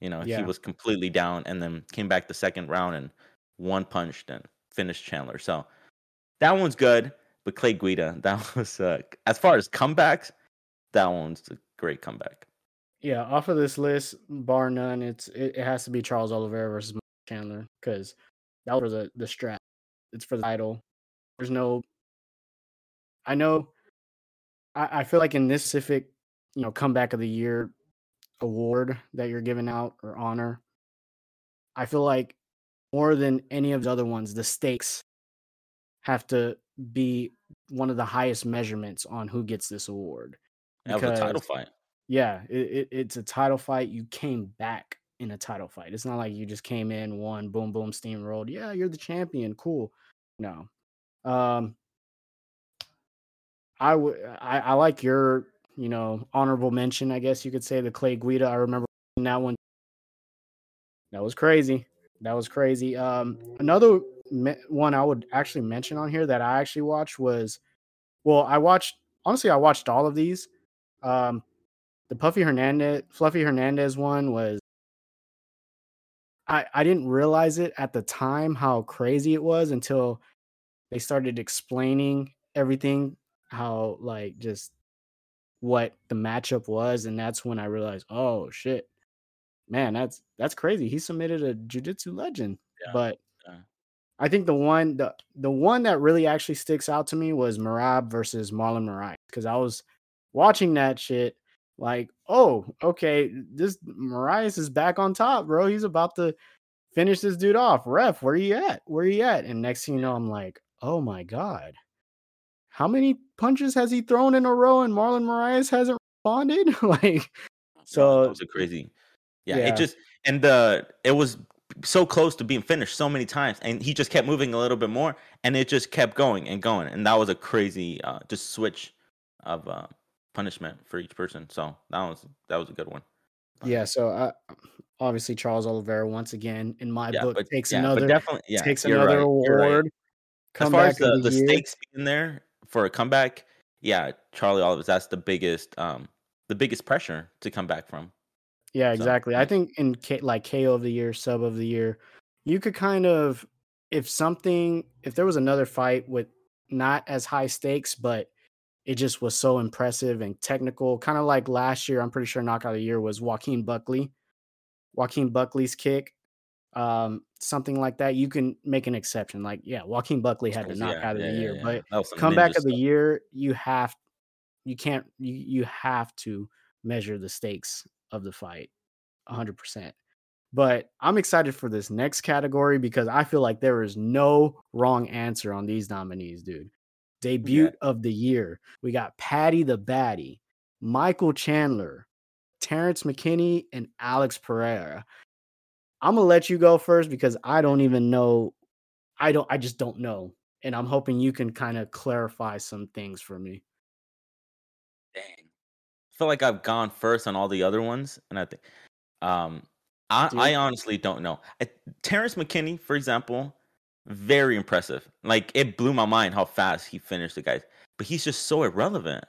You know, he was completely down and then came back the second round and one punched and finished Chandler. So that one's good. But Clay Guida, that was uh, as far as comebacks, that one's a great comeback. Yeah, off of this list, bar none, it's it, it has to be Charles Oliveira versus Mike Chandler because that was the the strap. It's for the title. There's no. I know. I, I feel like in this specific, you know, comeback of the year award that you're giving out or honor, I feel like more than any of the other ones, the stakes have to be one of the highest measurements on who gets this award. That was a title fight. Yeah, it, it, it's a title fight. You came back in a title fight. It's not like you just came in, won, boom, boom, steamrolled. Yeah, you're the champion. Cool. No. Um I would I, I like your, you know, honorable mention, I guess you could say the Clay Guida. I remember that one. That was crazy. That was crazy. Um another me- one I would actually mention on here that I actually watched was well, I watched honestly I watched all of these. Um the Puffy Hernandez, Fluffy Hernandez one was. I I didn't realize it at the time how crazy it was until they started explaining everything, how like just what the matchup was, and that's when I realized, oh shit, man, that's that's crazy. He submitted a jujitsu legend, Yeah, but yeah. I think the one the the one that really actually sticks out to me was Merab versus Marlon Moraes because I was watching that shit like, oh, okay, this Moraes is back on top, bro. He's about to finish this dude off. Ref, where you at? Where you at? And next thing you know, I'm like, oh my god, how many punches has he thrown in a row and Marlon Moraes hasn't responded? like, so that was a crazy. Yeah, yeah. it just and the it was so close to being finished so many times, and he just kept moving a little bit more, and it just kept going and going, and that was a crazy uh, just switch of uh, punishment for each person. So that was that was a good one. But, yeah, so uh, obviously Charles Oliveira once again in my yeah, book but takes yeah, another definitely yeah, takes another right, you're right. award. As far as the, the the stakes being there for a comeback, yeah, Charlie Olives, that's the biggest um the biggest pressure to come back from. Yeah, So exactly. I think in K- like KO of the year, sub of the year, you could kind of if something if there was another fight with not as high stakes, but it just was so impressive and technical, kind of like last year. I'm pretty sure knockout of the year was Joaquin Buckley, Joaquin Buckley's kick, um, something like that. You can make an exception. Like, yeah, Joaquin Buckley had to knock yeah, knockout of yeah, the year, yeah. but comeback of the year, you have you can't you you have to measure the stakes of the fight 100%. But I'm excited for this next category because I feel like there is no wrong answer on these nominees, dude. Debut of the year. We got Paddy the Baddy, Michael Chandler, Terrence McKinney, and Alex Pereira. I'm gonna let you go first because I don't even know. I don't. I just don't know, and I'm hoping you can kind of clarify some things for me. Dang. I feel like I've gone first on all the other ones, and I think um I Dude. I honestly don't know. I, Terrence McKinney, for example, very impressive. Like it blew my mind how fast he finished the guys. But he's just so irrelevant.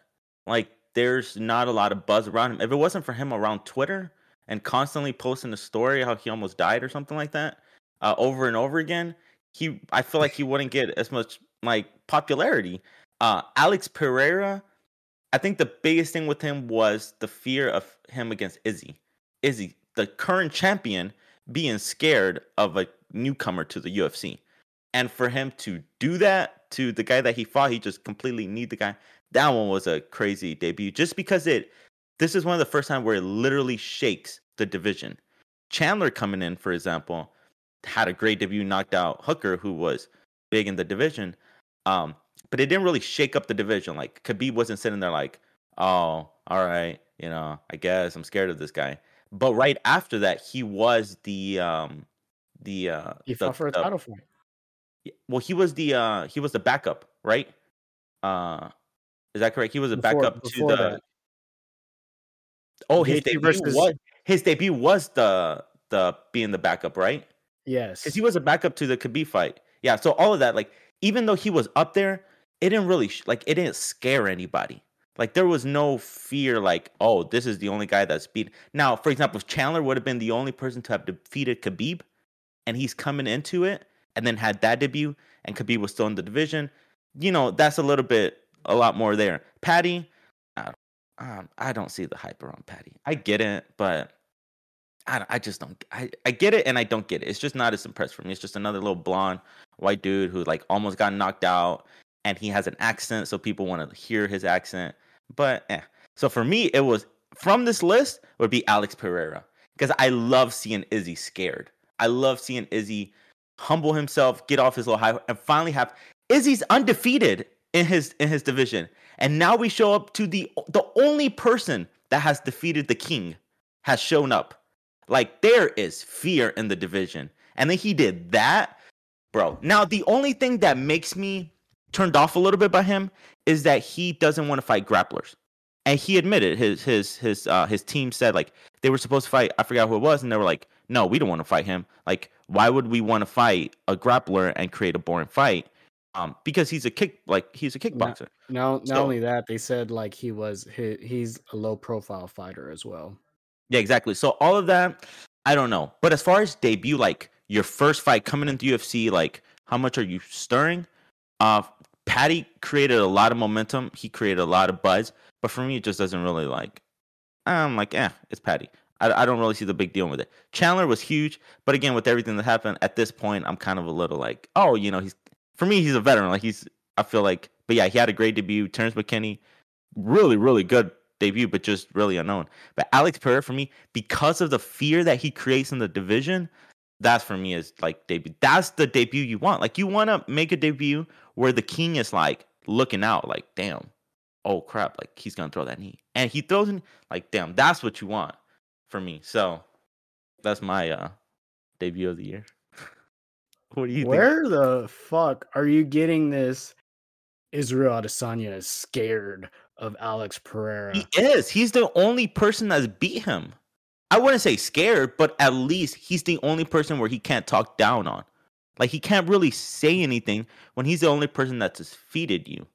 Like there's not a lot of buzz around him. If it wasn't for him around Twitter and constantly posting a story how he almost died or something like that, uh, over and over again, he I feel like he wouldn't get as much like popularity. Uh, Alex Pereira, I think the biggest thing with him was the fear of him against Izzy. Izzy, the current champion, being scared of a newcomer to the UFC. And for him to do that to the guy that he fought, he just completely kneed the guy. That one was a crazy debut. Just because it this is one of the first time where it literally shakes the division. Chandler coming in, for example, had a great debut, knocked out Hooker, who was big in the division. Um, but it didn't really shake up the division. Like Khabib wasn't sitting there like, oh, all right, you know, I guess I'm scared of this guy. But right after that, he was the um the uh He the, fought for a the- title fight. well he was the uh he was the backup, right? Uh is that correct? He was a Before- backup to before the that. Oh, his Gaethje debut versus was his debut was the the being the backup, right? Yes. Because he was a backup to the Khabib fight. Yeah, so all of that, like, even though he was up there, it didn't really sh- like it didn't scare anybody. Like there was no fear, like, oh, this is the only guy that's beat. Now, for example, if Chandler would have been the only person to have defeated Khabib, and he's coming into it, and then had that debut, and Khabib was still in the division, you know, that's a little bit a lot more there. Paddy, I, um, I don't see the hype around Paddy. I get it, but I, I just don't. I, I get it and I don't get it. It's just not as impressed for me. It's just another little blonde white dude who like almost got knocked out, and he has an accent, so people want to hear his accent. But eh. So for me, it was from this list would be Alex Pereira because I love seeing Izzy scared. I love seeing Izzy humble himself, get off his little high, and finally have Izzy's undefeated in his in his division. And now we show up to the the only person that has defeated the king has shown up. Like there is fear in the division. And then he did that, bro. Now the only thing that makes me turned off a little bit by him is that he doesn't want to fight grapplers. And he admitted his his his uh his team said like they were supposed to fight I forgot who it was and they were like no we don't want to fight him like why would we want to fight a grappler and create a boring fight um because he's a kick like he's a kickboxer No, not So- only that, they said like he was he, he's a low profile fighter as well. Yeah, exactly. So all of that, I don't know. But as far as debut, like your first fight coming into UFC, like how much are you stirring? Uh Paddy created a lot of momentum. He created a lot of buzz. But for me, it just doesn't really like. I'm like, eh, it's Paddy. I, I don't really see the big deal with it. Chandler was huge, but again, with everything that happened at this point, I'm kind of a little like, oh, you know, he's for me, he's a veteran. Like he's, I feel like, but yeah, he had a great debut. Terrence McKinney, really, really good debut, but just really unknown. But Alex Pereira for me, because of the fear that he creates in the division, that's for me is like debut. That's the debut you want. Like you want to make a debut where the king is like looking out, like damn, oh crap, like he's gonna throw that knee, and he throws in like damn. That's what you want for me. So that's my uh debut of the year. What do you think? Where the fuck are you getting this? Israel Adesanya is scared of Alex Pereira. He is. He's the only person that's beat him. I wouldn't say scared, but at least he's the only person where he can't talk down on. Like he can't really say anything when he's the only person that's defeated you.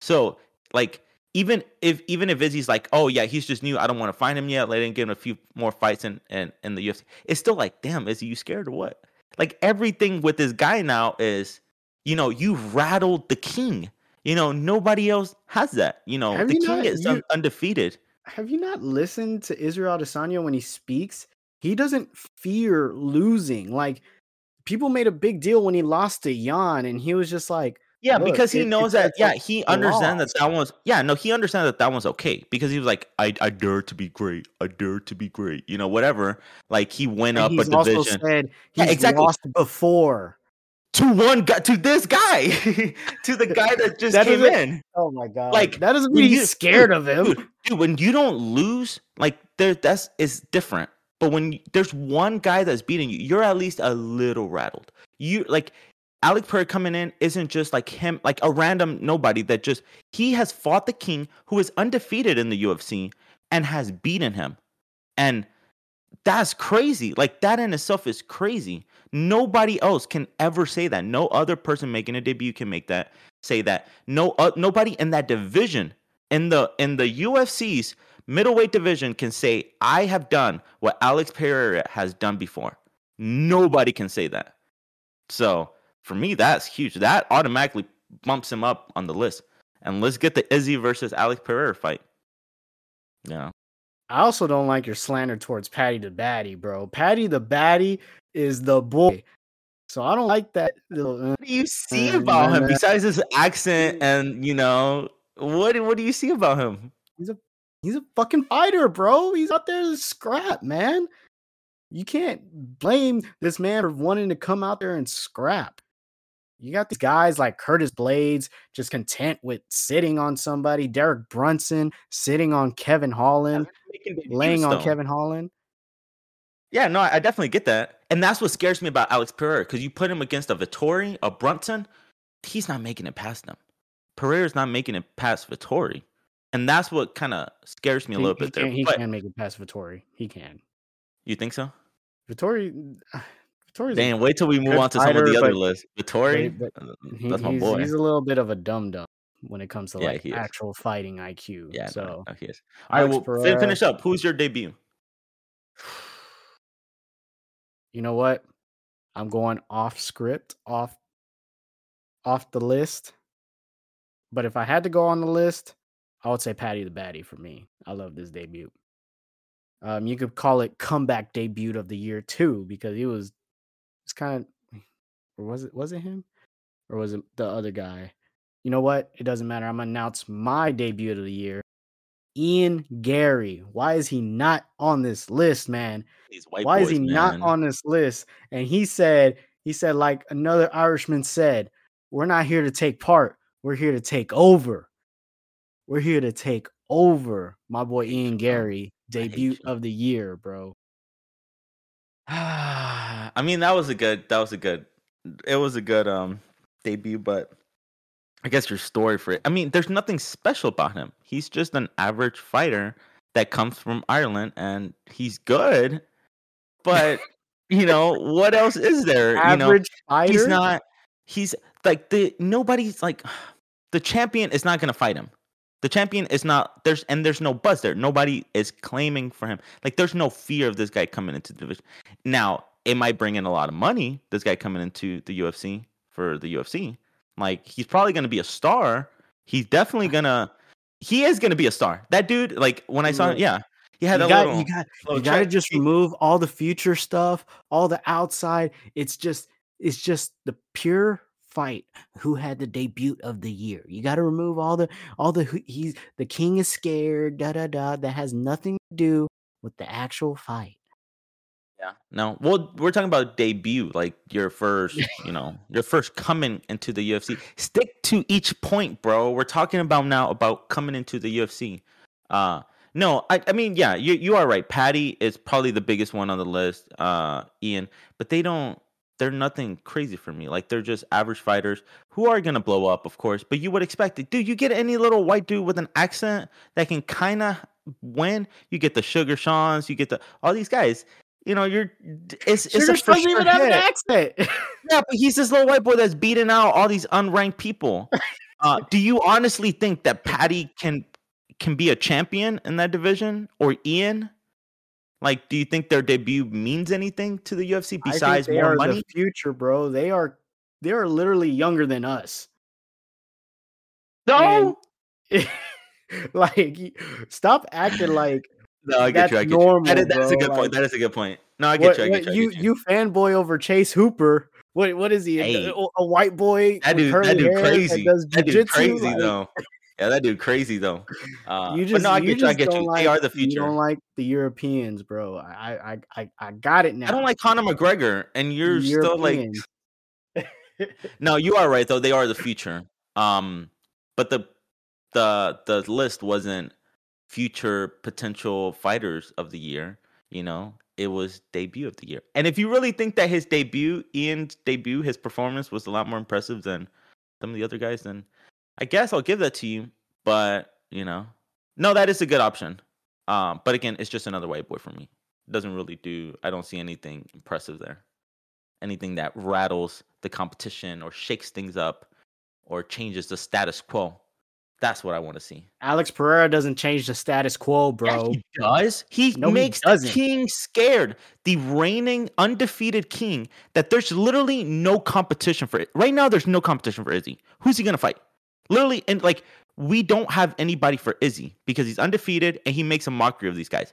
So like even if even if Izzy's like, oh yeah, he's just new. I don't want to find him yet. Let him give him a few more fights in, in in the UFC. It's still like, damn, Izzy, you scared or what? Like everything with this guy now is, you know, you've rattled the king. You know, nobody else has that. You know, Have the you king not- is you- undefeated. Have you not listened to Israel Adesanya when he speaks? He doesn't fear losing. Like people made a big deal when he lost to Jan, and he was just like, Yeah, Look, because he it- knows that. Yeah, he understands that that was. Yeah, no, he understands that that was okay because he was like, I, I dare to be great. I dare to be great. You know, whatever. Like he went and up a he's also division said Yeah, he's exactly. lost before. to one guy, to this guy, to the guy that just That came in. Oh my god! Like, that doesn't mean you- he's scared of him. Dude, dude, when you don't lose, like there, that's is different. But when you- there's one guy that's beating you, you're at least a little rattled. You like Alec Pereira coming in isn't just like him, like a random nobody that just he has fought the king who is undefeated in the UFC and has beaten him. And that's crazy. Like that in itself is crazy. Nobody else can ever say that. No other person making a debut can make that say that. No uh, nobody in that division in the in the UFC's middleweight division can say I have done what Alex Pereira has done before. Nobody can say that. So, for me that's huge. That automatically bumps him up on the list. And let's get the Izzy versus Alex Pereira fight. Yeah. I also don't like your slander towards Paddy the Baddy, bro. Paddy the Baddy is the boy, so I don't like that. little, uh, What do you see Uh, about him besides his accent and you know what what do you see about him? He's a He's a fucking fighter, bro. He's out there to scrap, man. You can't blame this man for wanting to come out there and scrap. You got these guys like Curtis Blaydes just content with sitting on somebody, Derek Brunson sitting on Kevin Holland, laying on. Kevin Holland. Yeah, no, I definitely get that. And that's what scares me about Alex Pereira because you put him against a Vettori, a Brunson, he's not making it past them. Pereira's not making it past Vettori. And that's what kind of scares me a He- little he bit there. can- He But can make it past Vettori. He can. You think so? Vettori, Vettori's Damn, wait till we move on to some of the other but- lists. but, Vettori, but uh, he- that's my he's, boy. he's a little bit of a dum dum when it comes to Yeah, like actual fighting IQ. Yeah, so no, no, he is. All right, well, fin- finish up. Who's your debut? you know what? I'm going off script, off off the list. But if I had to go on the list, I would say Paddy the Baddy for me. I love this debut. Um, you could call it comeback debut of the year too, because he was it's kind of or was it was it him? Or was it the other guy? You know what? It doesn't matter. I'm gonna announce my debut of the year. Ian Garry. Why is he not on this list, man? Why boys, is he man. not on this list? And he said, he said, like another Irishman said, we're not here to take part. We're here to take over. We're here to take over. My boy Ian. Garry, debut of the year, bro. I mean, that was a good. That was a good. It was a good um debut, but I guess your story for it. I mean, there's nothing special about him. He's just an average fighter that comes from Ireland, and he's good. But you know what else is there? you know, Average fighter. he's not. He's like the nobody's like the champion is not going to fight him. The champion is not there's and there's no buzz there. Nobody is claiming for him. Like there's no fear of this guy coming into the division. Now it might bring in a lot of money. This guy coming into the UFC for the UFC. Like he's probably going to be a star. He's definitely gonna. He is gonna be a star. That dude. Like when I saw him, mm. yeah, he had you got, little, you got you got to just remove all the future stuff, all the outside. It's just it's just the pure fight. Who had the debut of the year? You got to remove all the all the he's the king is scared. Da da da. That has nothing to do with the actual fight. Yeah. No. Well, we're talking about debut, like your first, you know, your first coming into the UFC. Stick to each point, bro. We're talking about now about coming into the UFC. Uh no, I, I mean, yeah, you you are right. Paddy is probably the biggest one on the list, uh, Ian, but they don't they're nothing crazy for me. Like they're just average fighters who are gonna blow up, of course, but you would expect it. Dude, you get any little white dude with an accent that can kinda win, you get the Sugar Seans, you get the all these guys you know, you're it's it's Sugar a for doesn't even have an accent. Yeah, but he's this little white boy that's beating out all these unranked people. Uh, do you honestly think that Paddy can can be a champion in that division or Ian? Like, do you think their debut means anything to the UFC I think besides they more are money? the future, bro. They are they are literally younger than us. No, like, stop acting like no, I get that's you. I get normal, you. That is, that is a good like- point. That is a good point. No, I get what, you. I what get you. I you get you. you fanboy over Chase Hooper. What what is he? A- Hey. A, a white boy? That with dude, curly that dude hair crazy. does That dude crazy Like, though. Yeah, that dude crazy though. Uh, You but just no, I you get you. I get you. like they are the future. you don't like the Europeans, bro. I I I I got it now. I don't like Conor McGregor, and you're still like, no, you are right though. They are the future. Um, but the the the list wasn't future potential fighters of the year. You know, it was debut of the year. And if you really think that his debut, Ian's debut, his performance was a lot more impressive than some of the other guys, then I guess I'll give that to you. But you know, no, that is a good option. Um, but again, it's just another white boy for me. Doesn't really do. I don't see anything impressive there. Anything that rattles the competition or shakes things up or changes the status quo. That's what I want to see. Alex Pereira doesn't change the status quo, Yeah, bro. he does. He No, he makes the doesn't. king scared. The reigning undefeated king. That there's literally no competition for it. Right now, there's no competition for Izzy. Who's he gonna fight? Literally, and like we don't have anybody for Izzy because he's undefeated and he makes a mockery of these guys.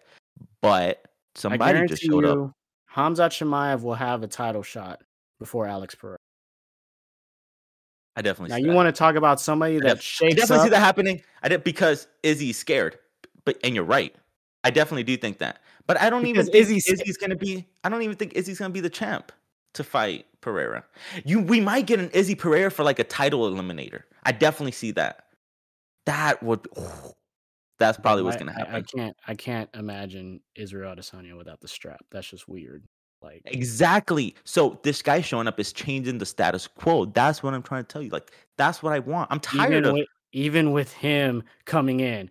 But somebody just showed you, up. Hamza Chimaev will have a title shot before Alex Pereira. I definitely. Now see you that. want to talk about somebody that I shakes definitely up? see that happening. I did because Izzy's scared. But and you're right. I definitely do think that. But I don't Because even think Izzy's Izzy's, gonna be. I don't even think Izzy's gonna be the champ to fight Pereira. You we might get an Izzy Pereira for like a title eliminator. I definitely see that. That would. that's probably what's I- gonna I- happen. I, can't. I can't imagine Israel Adesanya without the strap. That's just weird. Like Exactly. So this guy showing up is changing the status quo. That's what I'm trying to tell you. Like that's what I want. I'm tired even of. with even with him coming in,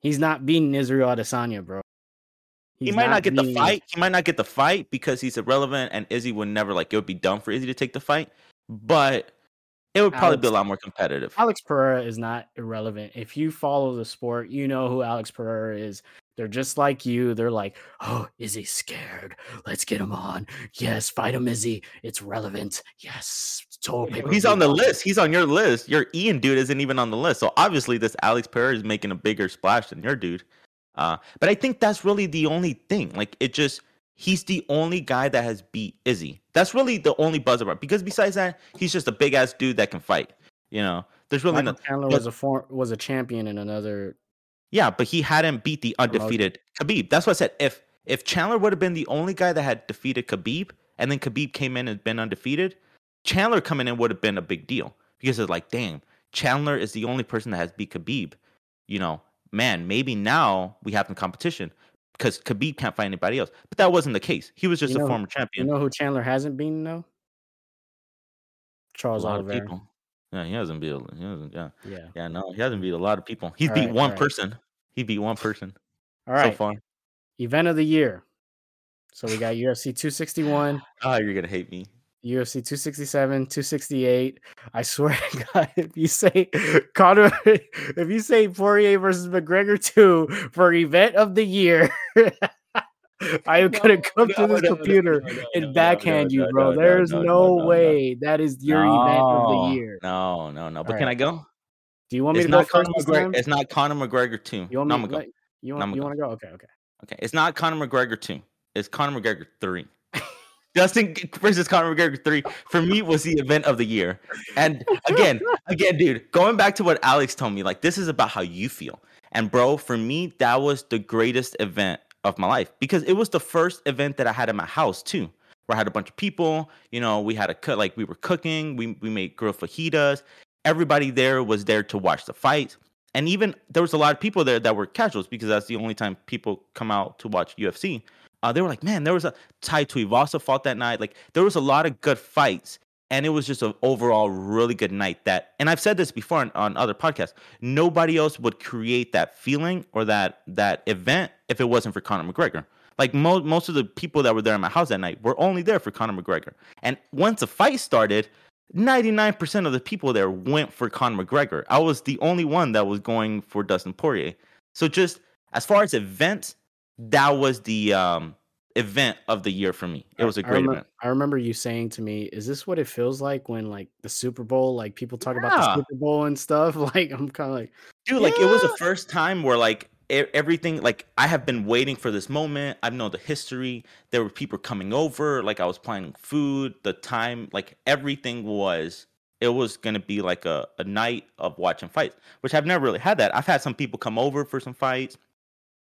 he's not beating Israel Adesanya, bro. he might not not get the fight. He might not get the fight because he's irrelevant, and Izzy would never like. It would be dumb for Izzy to take the fight, but it would probably be a lot more competitive. Alex Pereira is not irrelevant. If you follow the sport, you know who Alex Pereira is. They're just like you. They're like, oh, Izzy scared? Let's get him on. Yes, fight him, Izzy. It's relevant. Yes, total He's on the list. He's on your list. Your Ian dude isn't even on the list. So obviously, this Alex Pereira is making a bigger splash than your dude. Uh, but I think that's really the only thing. Like it just he's the only guy that has beat Izzy. That's really the only buzz about because besides that, he's just a big ass dude that can fight. You know, there's really Michael no Chandler but- was a form, was a champion in another. yeah, but he hadn't beat the undefeated Khabib. That's what I said. If if Chandler would have been the only guy that had defeated Khabib, and then Khabib came in and been undefeated, Chandler coming in would have been a big deal because it's like, damn, Chandler is the only person that has beat Khabib. You know, man, maybe now we have some competition because Khabib can't fight anybody else. But that wasn't the case. He was just You a former champion. You know who Chandler hasn't beaten though? a Charles lot of Oliveira. people. Yeah, he hasn't beat. He hasn't, yeah, Yeah. yeah, no, he hasn't beat a lot of people. He's All beat right, one right. person. He beat one person All right. so far. Event of the year. So we got UFC 261, Ah, you're gonna hate me. UFC 267, 268. I swear to God, if you say Conor, if you say Poirier versus McGregor 2 for event of the year, I am gonna come to this computer and backhand you, bro. There's no, way that is your event of the year. No, no, no. But can. I go? Do you want me It's to go not Conor first time? McGregor. It's not Conor McGregor two. You want me to gonna you want you want to go? Okay, okay. Okay, it's not Conor McGregor two. It's Conor McGregor three. Justin versus Conor McGregor three for me was the event of the year. And again, again, dude, going back to what Alex told me, like this is about how you feel. And bro, for me, that was the greatest event of my life because it was the first event that I had in my house too. Where I had a bunch of people, you know, we had a cut like we were cooking, we we made grilled fajitas. Everybody there was there to watch the fight. And even there was a lot of people there that were casuals because that's the only time people come out to watch UFC. Uh, they were like, man, there was a Tai Tuivasa fought that night. Like there was a lot of good fights, and it was just an overall really good night. That, and I've said this before on, on other podcasts. Nobody else would create that feeling or that that event if it wasn't for Conor McGregor. Like most most of the people that were there in my house that night were only there for Conor McGregor. And once the fight started, 99% of the people there went for Conor McGregor. I was the only one that was going for Dustin Poirier. So just as far as events, that was the um event of the year for me. It was a great remember, event. I remember you saying to me, "Is this what it feels like when like the Super Bowl, like people talk about the Super Bowl and stuff?" Like I'm kind of like, Dude, like it was the first time where like everything like I have been waiting for this moment. I know the history. There were people coming over, like I was planning food, the time, like everything was it was gonna be like a, a night of watching fights, which I've never really had that. I've had some people come over for some fights.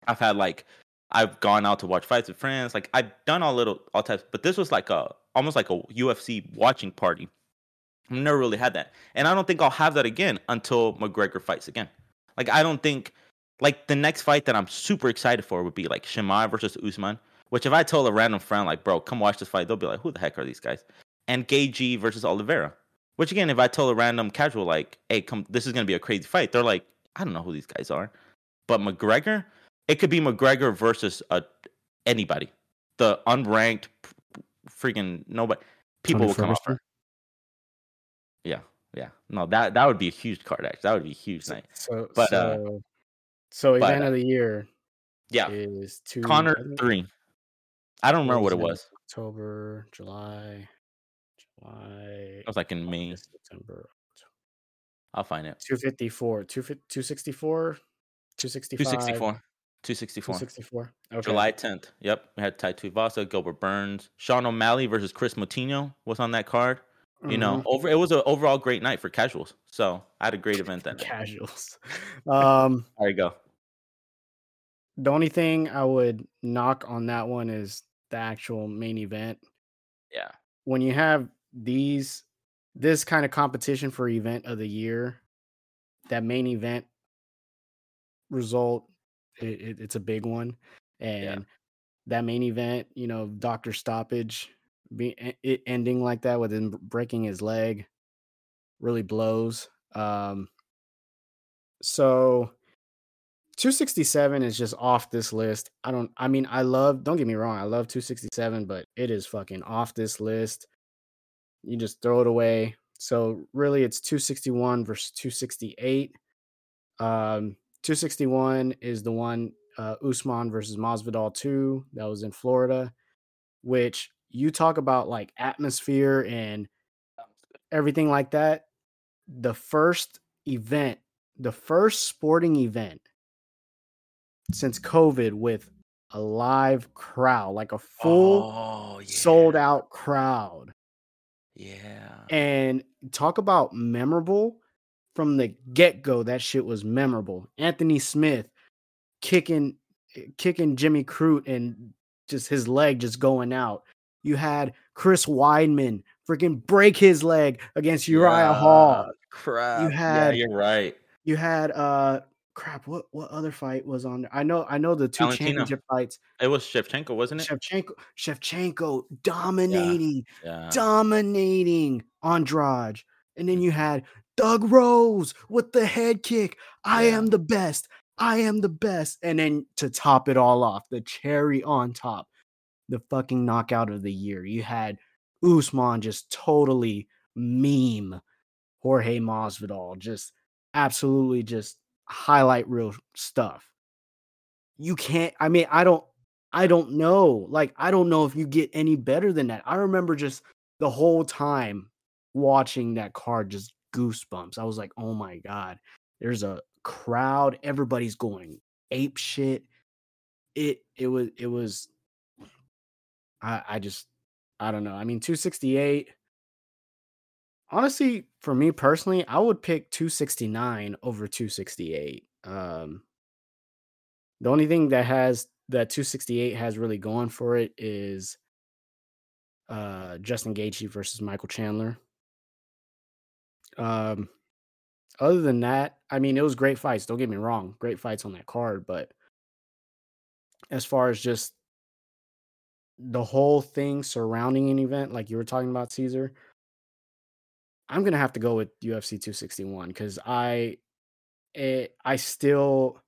I've had like I've gone out to watch fights with friends. Like I've done all little all types, but this was like a almost like a UFC watching party. I've never really had that, and I don't think I'll have that again until McGregor fights again. Like I don't think like the next fight that I'm super excited for would be like Shimai versus Usman. Which if I told a random friend like, bro, come watch this fight, they'll be like, who the heck are these guys? And Gaethje versus Oliveira. Which again, if I told a random casual like, hey, come, this is gonna be a crazy fight, they're like, I don't know who these guys are. But McGregor, it could be McGregor versus uh, anybody, the unranked, freaking nobody. People Tony will come over. Yeah, yeah. No, that that would be a huge card. Actually, that would be a huge night. so But, uh, so, so but, event uh, of the year Yeah, is two Conor three. I don't remember what it was. October, July, July, It was like in May. September, I'll find it. 254, 264, 265, 264. 264. 264. Okay. July 10th. Yep. We had Tai Tuivasa, Gilbert Burns, Sean O'Malley versus Kris Moutinho was on that card. You know, Mhm. over it was an overall great night for casuals. So I had a great event that casuals. Um, There you go. the only thing I would knock on that one is the actual main event. Yeah. When you have these this kind of competition for event of the year, that main event result, it, it- it's a big one, and that main event, you know, doctor stoppage, be it ending like that with him breaking his leg, really blows. Um, so 267 is just off this list. I don't I mean I love don't get me wrong, I love 267, but it is fucking off this list. You just throw it away. So really it's 261 versus 268. Um 261 is the one uh Usman versus Masvidal 2 that was in Florida, which you talk about like atmosphere and everything like that. The first event, the first sporting event since COVID with a live crowd, like a full Oh sold out crowd. Yeah. And talk about memorable from the get go. That shit was memorable. Anthony Smith kicking, kicking Jimmy Crute and just his leg just going out. You had Chris Weidman freaking break his leg against Uriah Hall. Crap. You had- yeah, you're right. You had uh crap. What what other fight was on there? I know I know the two Valentino. championship fights. It was Shevchenko, wasn't it? Shevchenko Shevchenko dominating, Yeah. dominating Andrade. And then you had Thug Rose with the head kick. I Yeah. am the best. I am the best. And then to top it all off, the cherry on top, the fucking knockout of the year. You had Usman just totally meme Jorge Masvidal, just absolutely just highlight reel stuff. You can't, I mean, I don't, I don't know. Like, I don't know if you get any better than that. I remember just the whole time watching that card, just goosebumps. I was like, oh my God, there's a crowd. Everybody's going ape shit. It, it was, it was, I, I just, I don't know. I mean, 268. Honestly, for me personally, I would pick 269 over 268. Um, the only thing that has that 268 has really going for it is uh Justin Gaethje versus Michael Chandler. Um, other than that, I mean, it was great fights. Don't get me wrong, great fights on that card. But as far as just the whole thing surrounding an event, like you were talking about, Caesar, I'm gonna have to go with UFC 261 because I, it, I still,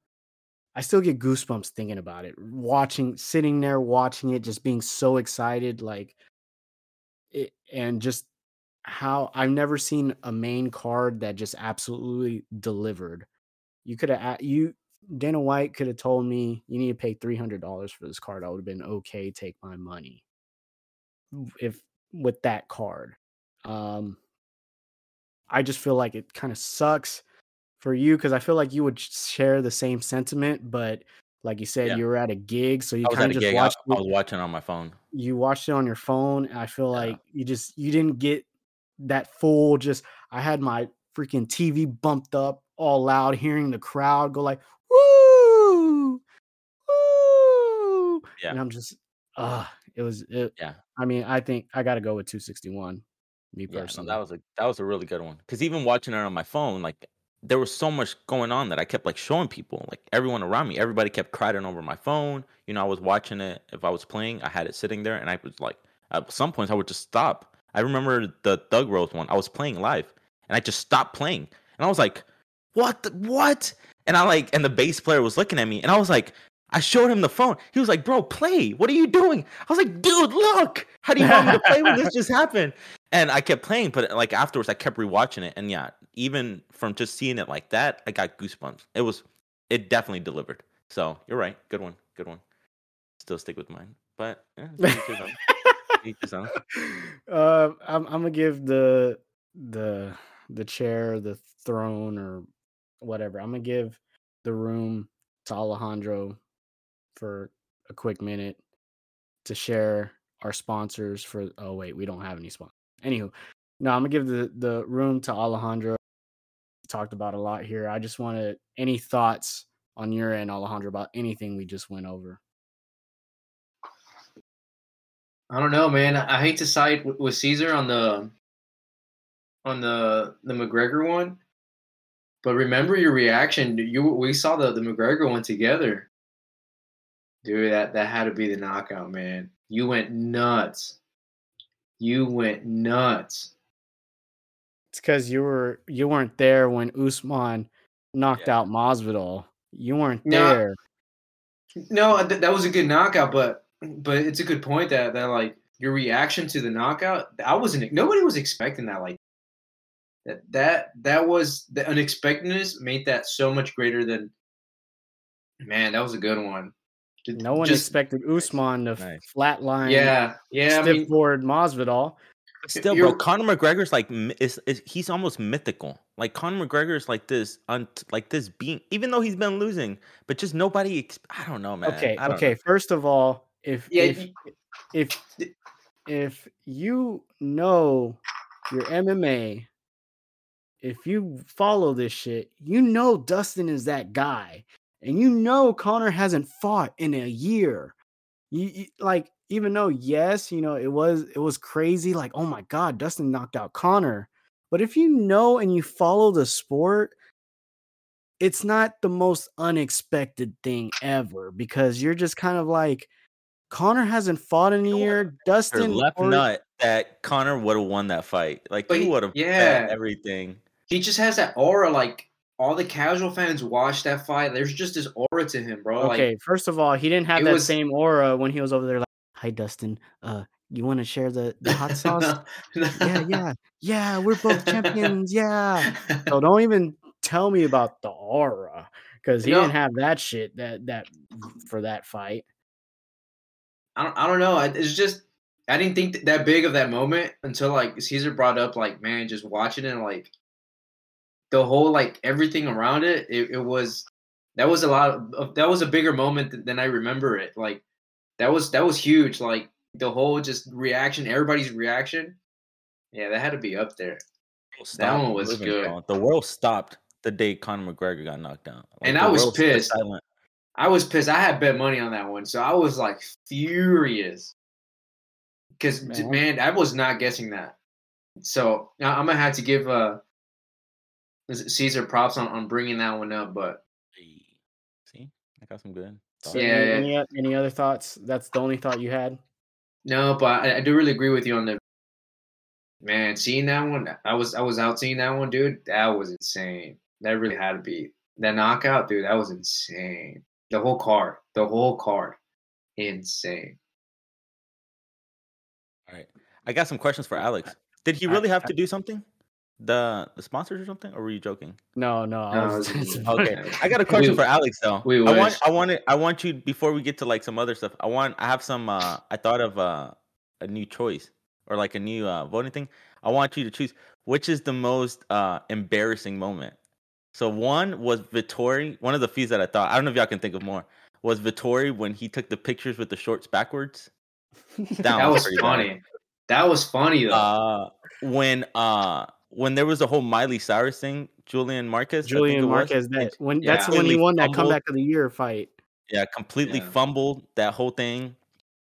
I still get goosebumps thinking about it. Watching, sitting there, watching it, just being so excited, like it, and just how I've never seen a main card that just absolutely delivered. You could have you Dana White could have told me you need to pay three hundred dollars for this card. I would have been okay. Take my money. If with that card, um, I just feel like it kind of sucks for you because I feel like you would share the same sentiment, but like you said, Yeah. you were at a gig, so you I kind of just. I, watched. I it- was watching on my phone. you watched it on your phone and i feel Yeah. like you just you didn't get that full just i had my freaking tv bumped up all loud hearing the crowd go like woo woo Yeah. and i'm just uh it was it, Yeah. i mean i think i gotta go with 261 me Yeah, no, personally that was a that was a really good one. Because even watching it on my phone, like there was so much going on that I kept like showing people, like everyone around me. Everybody kept crying over my phone. You know, I was watching it. If I was playing, I had it sitting there, and I was like, at some points, I would just stop. I remember the Thug Rose one. I was playing live, and I just stopped playing, and I was like, "What? The, what?" And I like, and the bass player was looking at me, and I was like, I showed him the phone. He was like, "Bro, play. What are you doing?" I was like, "Dude, look. How do you want me to play when this just happened?" And I kept playing, but like afterwards, I kept rewatching it, and yeah, even from just seeing it like that, I got goosebumps. It was, it definitely delivered. So you're right. Good one. Good one. Still stick with mine, but yeah, own. uh, I'm, I'm gonna give the the the chair, the throne, or whatever. I'm gonna give the room to Alejandro for a quick minute to share our sponsors for. Oh wait, we don't have any sponsors. Anywho, no, I'm gonna give the the room to Alejandro. Talked about a lot here. I just wanted any thoughts on your end, Alejandro, about anything we just went over. I don't know, man. I I hate to side with, with Caesar on the on the the McGregor one, but remember your reaction. You we saw the the McGregor one together, dude. That that had to be the knockout, man. You went nuts. You went nuts. It's because you were you weren't there when Usman knocked Yeah. out Masvidal. You weren't No, there. No, th- that was a good knockout, but but it's a good point that that like your reaction to the knockout. I wasn't. Nobody was expecting that. Like that that that was the unexpectedness made that so much greater than. Man, that was a good one. Did- No one just- expected Usman to Nice. flatline Yeah, yeah. I stiff mean, board Masvidal. Still, bro, Conor McGregor's like is, is he's almost mythical. Like Conor McGregor's like this, un, like this being, even though he's been losing, but just nobody. I don't know, man. Okay, okay. know. First of all, if yeah, if y- if if you know your MMA, if you follow this shit, you know Dustin is that guy, and you know Conor hasn't fought in a year. You, you- like even though yes, you know it was it was crazy. Like oh my god, Dustin knocked out Conor. But if you know and you follow the sport, it's not the most unexpected thing ever because you're just kind of like Conor hasn't fought in a year. Your Dustin left or- nut that Conor would have won that fight. Like But he he- would have yeah. everything. he just has that aura. Like all the casual fans watch that fight. There's just this aura to him, bro. Okay, Like first of all, he didn't have that was- same aura when he was over there. Like, hi, Dustin. Uh, you want to share the the hot sauce? yeah, yeah, yeah. We're both champions. Yeah. So don't even tell me about the aura because he No. didn't have that shit that that for that fight. I don't, I don't know. It's just I didn't think that big of that moment until like Caesar brought up like man, just watching it like the whole like everything around it. It, it was that was a lot of, that was a bigger moment th- than I remember it. Like that was that was huge. Like the whole just reaction, everybody's reaction. Yeah, that had to be up there. Stopped one was good. The world stopped the day Conor McGregor got knocked down. Like, And I was pissed. silent. I was pissed. I had bet money on that one, so I was like furious. Because Man. man. I was not guessing that. So I- I'm gonna have to give uh Caesar props on, on bringing that one up. But See, I got some good. So. Yeah, any, yeah. any, any other thoughts? That's the only thought you had. no, but I, I do really agree with you on the man seeing that one. I was I was out seeing that one, dude. That was insane. That really had to be that knockout, dude. That was insane. The whole card, the whole card, insane. All right, I got some questions for Alex. Did he really have to do something? The the sponsors or something, or were you joking? No, no. I was, it Okay, I got a question We- for Alex though. we I want wish. I want it, I want you before we get to like some other stuff. I want I have some uh I thought of uh a new choice or like a new uh voting thing. I want you to choose which is the most uh embarrassing moment. So one was Vettori, one of the fews that I thought I don't know if y'all can think of more. Was Vettori when he took the pictures with the shorts backwards? That, That was was pretty bad. funny. That was funny though. Uh when uh when there was the whole Miley Cyrus thing, Julian Marquez, Julian it was, Marquez. That when Yeah. that's when he completely won that fumbled. comeback of the year fight. Yeah, completely Yeah. fumbled that whole thing.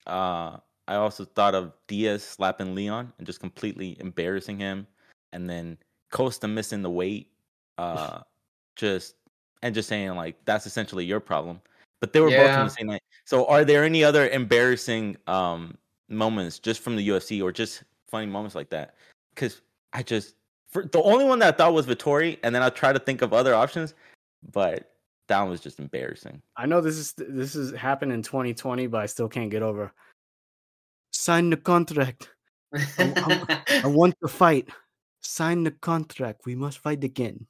Uh, I also thought of Diaz slapping Leon and just completely embarrassing him, and then Costa missing the weight. Uh, just and just saying like that's essentially your problem. But they were both Yeah. on the same night. So, are there any other embarrassing um moments just from the UFC or just funny moments like that? Because I just for, the only one that I thought was Vettori, and then I tried to think of other options, but that one was just embarrassing. I know this is this is happened in 2020, but I still can't get over. Sign the contract. I want to fight. Sign the contract. We must fight again.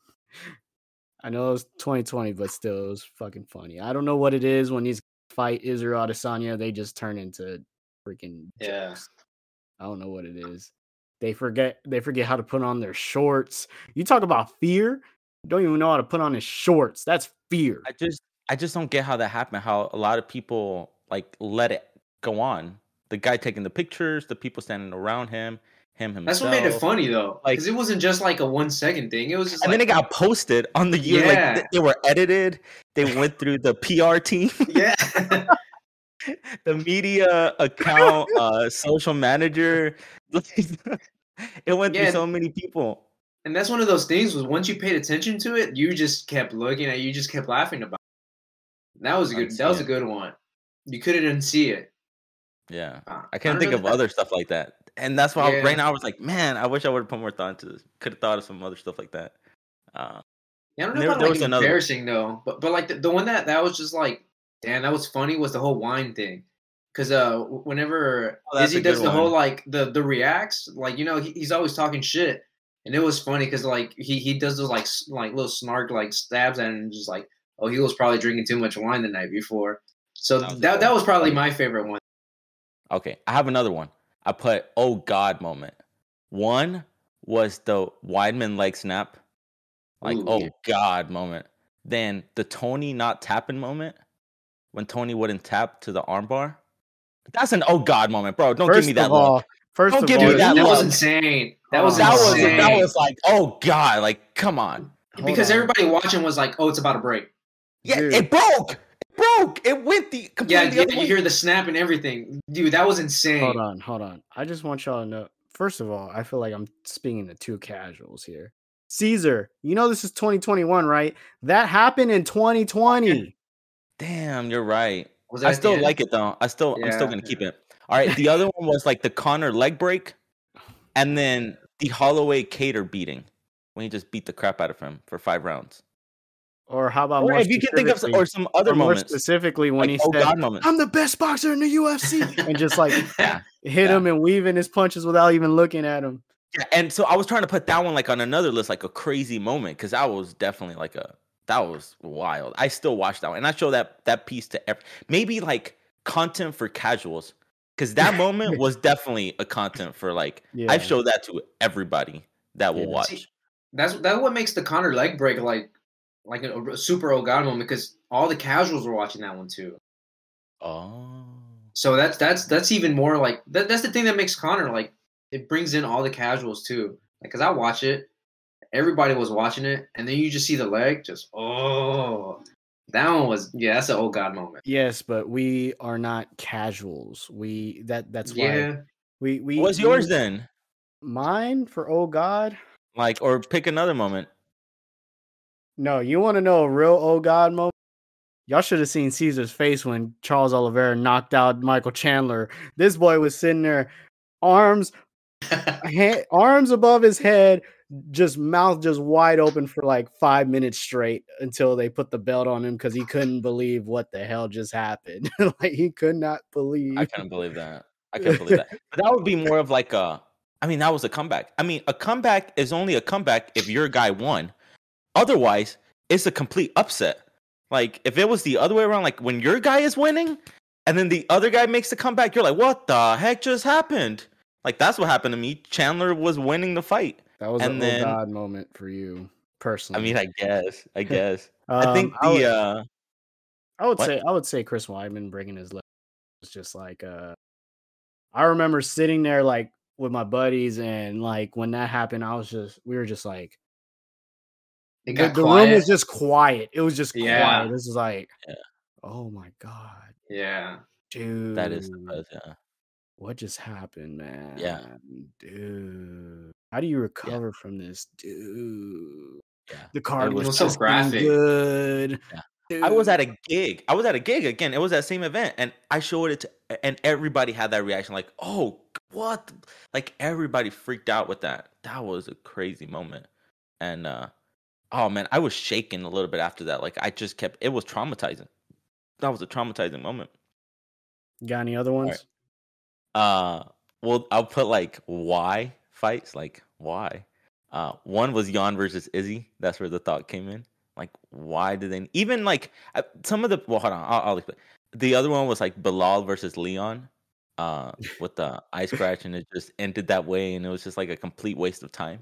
I know it was 2020, but still, it was fucking funny. I don't know what it is when these fight Israel Adesanya, they just turn into freaking Yeah. jokes. I don't know what it is. They forget they forget how to put on their shorts. You talk about fear. Don't even know how to put on his shorts. That's fear. I just I just don't get how that happened. How a lot of people like let it go on. The guy taking the pictures, the people standing around him, him himself. That's what made it funny though, Like- because it wasn't just like a one second thing. It was just And like, then it got posted on the year. Like Yeah. th- they were edited. They went through the PR team, yeah, the media account, uh, social manager. it went Yeah. through so many people. and that's one of those things. Was once you paid attention to it, you just kept looking at, it, you just kept laughing about. It. That was a good. That was a good one. You couldn't unsee it. Yeah. Uh, I can't think of that- other stuff like that. And that's why Yeah. right now I was like, man, I wish I would have put more thought into this. Could have thought of some other stuff like that. Uh, Yeah, I don't know There- about there like was another embarrassing though, but but like the, the one that that was just like, damn, that was funny was the whole wine thing, because uh, whenever Oh, Izzy does the whole like the the reacts, like you know he, he's always talking shit, and it was funny because like he he does those like like little snark like stabs at him, and just like oh he was probably drinking too much wine the night before, so That that that was probably my favorite one. Okay, I have another one. I put oh god moment. One was the Weidman leg snap, like oh Ooh, oh yeah. god moment. Then the Tony not tapping moment, when Tony wouldn't tap to the armbar. That's an oh god moment, bro. Don't first give me that of look. all, first Don't of give all, me Dude, that that, was insane. That Oh, was That was insane. that was like oh god, like come on. hold because on. everybody watching was like, oh, it's about to break. Yeah, Dude. it broke. It broke. It went the Yeah, completely the yeah you way. hear the snap and everything, dude. That was insane. Hold on, hold on. I just want y'all to know. First of all, I feel like I'm speaking to two casuals here. Caesar, you know this is 2021, right? That happened in 2020. Damn, you're right. Was I still end? like it though. I still I'm still gonna keep it. All right. The other one was like the Conor leg break, and then the Holloway Kattar beating when he just beat the crap out of him for five rounds. Or how about Or more if you can think of some, or some other or more moments, specifically when like he oh said, god moments. "I'm the best boxer in the UFC," and just like Yeah. hit Yeah. him and weaving his punches without even looking at him. Yeah, and so I was trying to put that one like on another list, like a crazy moment, because that was definitely like a that was wild. I still watch that one, and I show that that piece to every maybe like content for casuals, because that moment was definitely a content for like Yeah. I've showed that to everybody that will Yeah. watch. See, That's that's what makes the Conor leg break like like a, a super god moment because all the casuals were watching that one too. Oh, So that's that's that's even more like that, that's the thing that makes Conor like it brings in all the casuals too. Like, cause I watch it, everybody was watching it, and then you just see the leg, just oh, that one was yeah, that's an old god moment. Yes, but we are not casuals. We that that's why Yeah, we we. what's yours then? Mine for oh god. Like, or pick another moment. No, you want to know a real oh god moment? Y'all should have seen Caesar's face when Charles Oliveira knocked out Michael Chandler. This boy was sitting there, arms ha- arms above his head, just mouth just wide open for like five minutes straight until they put the belt on him because he couldn't believe what the hell just happened. like he could not believe. I couldn't believe that. I can't believe that. But that would be more of like a. I mean, that was a comeback. I mean, a comeback is only a comeback if your guy won. Otherwise, it's a complete upset. Like if it was the other way around, like when your guy is winning, and then the other guy makes the comeback, you're like, "What the heck just happened?" Like that's what happened to me. Chandler was winning the fight. That was and an then- god moment for you personally. I mean, I guess. I guess. I think Um, the. would, uh I would what? say I would say Chris Weidman bringing his leg was just like uh I remember sitting there like with my buddies and like when that happened I was just we were just like it the, got the room quiet. was just quiet. It was just Yeah. quiet. This is like Yeah. oh my god, yeah, dude. that is the best. Yeah. what just happened, man? Yeah. Dude. How do you recover from this, dude? Yeah. The card was was so graphic. good. Yeah. I was at a gig. I was at a gig again. It was that same event, and I showed it to, and everybody had that reaction, like, "Oh, what?" Like everybody freaked out with that. That was a crazy moment, and uh, oh man, I was shaking a little bit after that. Like I just kept. It was traumatizing. That was a traumatizing moment. Got any other ones? right. Uh, well, I'll put like why fights, like why. Uh, one was Jan versus Izzy. That's where the thought came in. Like, why did they even like some of the? Well, hold on, I'll, I'll explain. The other one was like Belal versus Leon, uh, with the eye scratch, and it just ended that way, and it was just like a complete waste of time.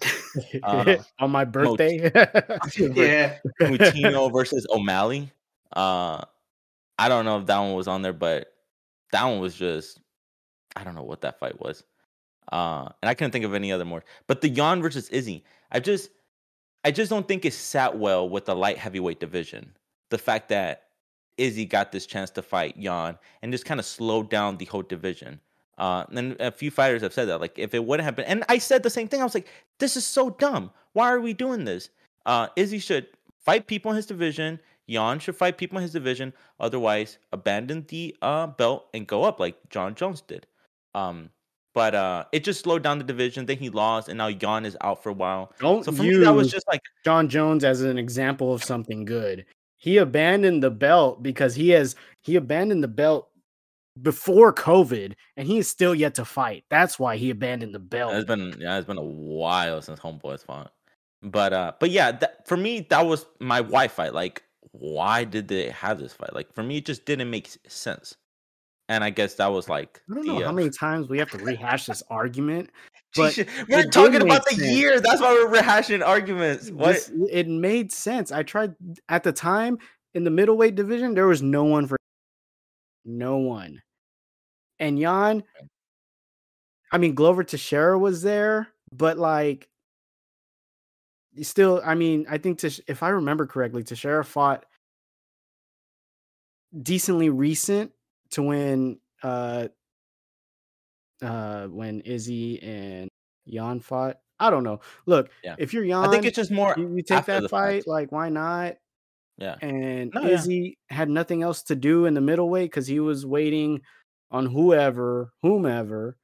uh, On my birthday. yeah. Moutinho versus O'Malley. Uh, I don't know if that one was on there, but that one was just I don't know what that fight was. Uh, and I couldn't think of any other more. But the Jan versus Izzy, I just I just don't think it sat well with the light heavyweight division. The fact that Izzy got this chance to fight Jan and just kind of slowed down the whole division. Uh, and a few fighters have said that, like if it wouldn't have been, and I said the same thing. I was like, this is so dumb. Why are we doing this? Uh, Izzy should fight people in his division. Jan should fight people in his division. Otherwise, abandon the uh, belt and go up like Jon Jones did. Um, but uh, it just slowed down the division. Then he lost, and now Jan is out for a while. Don't So for use me, that was just like Jon Jones as an example of something good. He abandoned the belt because he has he abandoned the belt before COVID, and he is still yet to fight. That's why he abandoned the belt. it's been yeah, it's been a while since Homeboy's fought. But uh, but yeah, that, for me that was my why fight. Like, why did they have this fight? Like for me, it just didn't make sense. And I guess that was like I don't the, know uh, how many times we have to rehash this argument. But we're talking about the sense. year. That's why we're rehashing arguments. What? This, it made sense. I tried at the time in the middleweight division. There was no one for no one, and Jan. I mean, Glover Teixeira was there, but like, still. I mean, I think if I remember correctly, Teixeira fought decently recent to when uh uh when Izzy and Jan fought. I don't know. Look, Yeah. if you're Jan, I think it's just more. you, you take that fight, fact. like why not? Yeah. And No, yeah. Izzy had nothing else to do in the middleweight because he was waiting on whoever, whomever,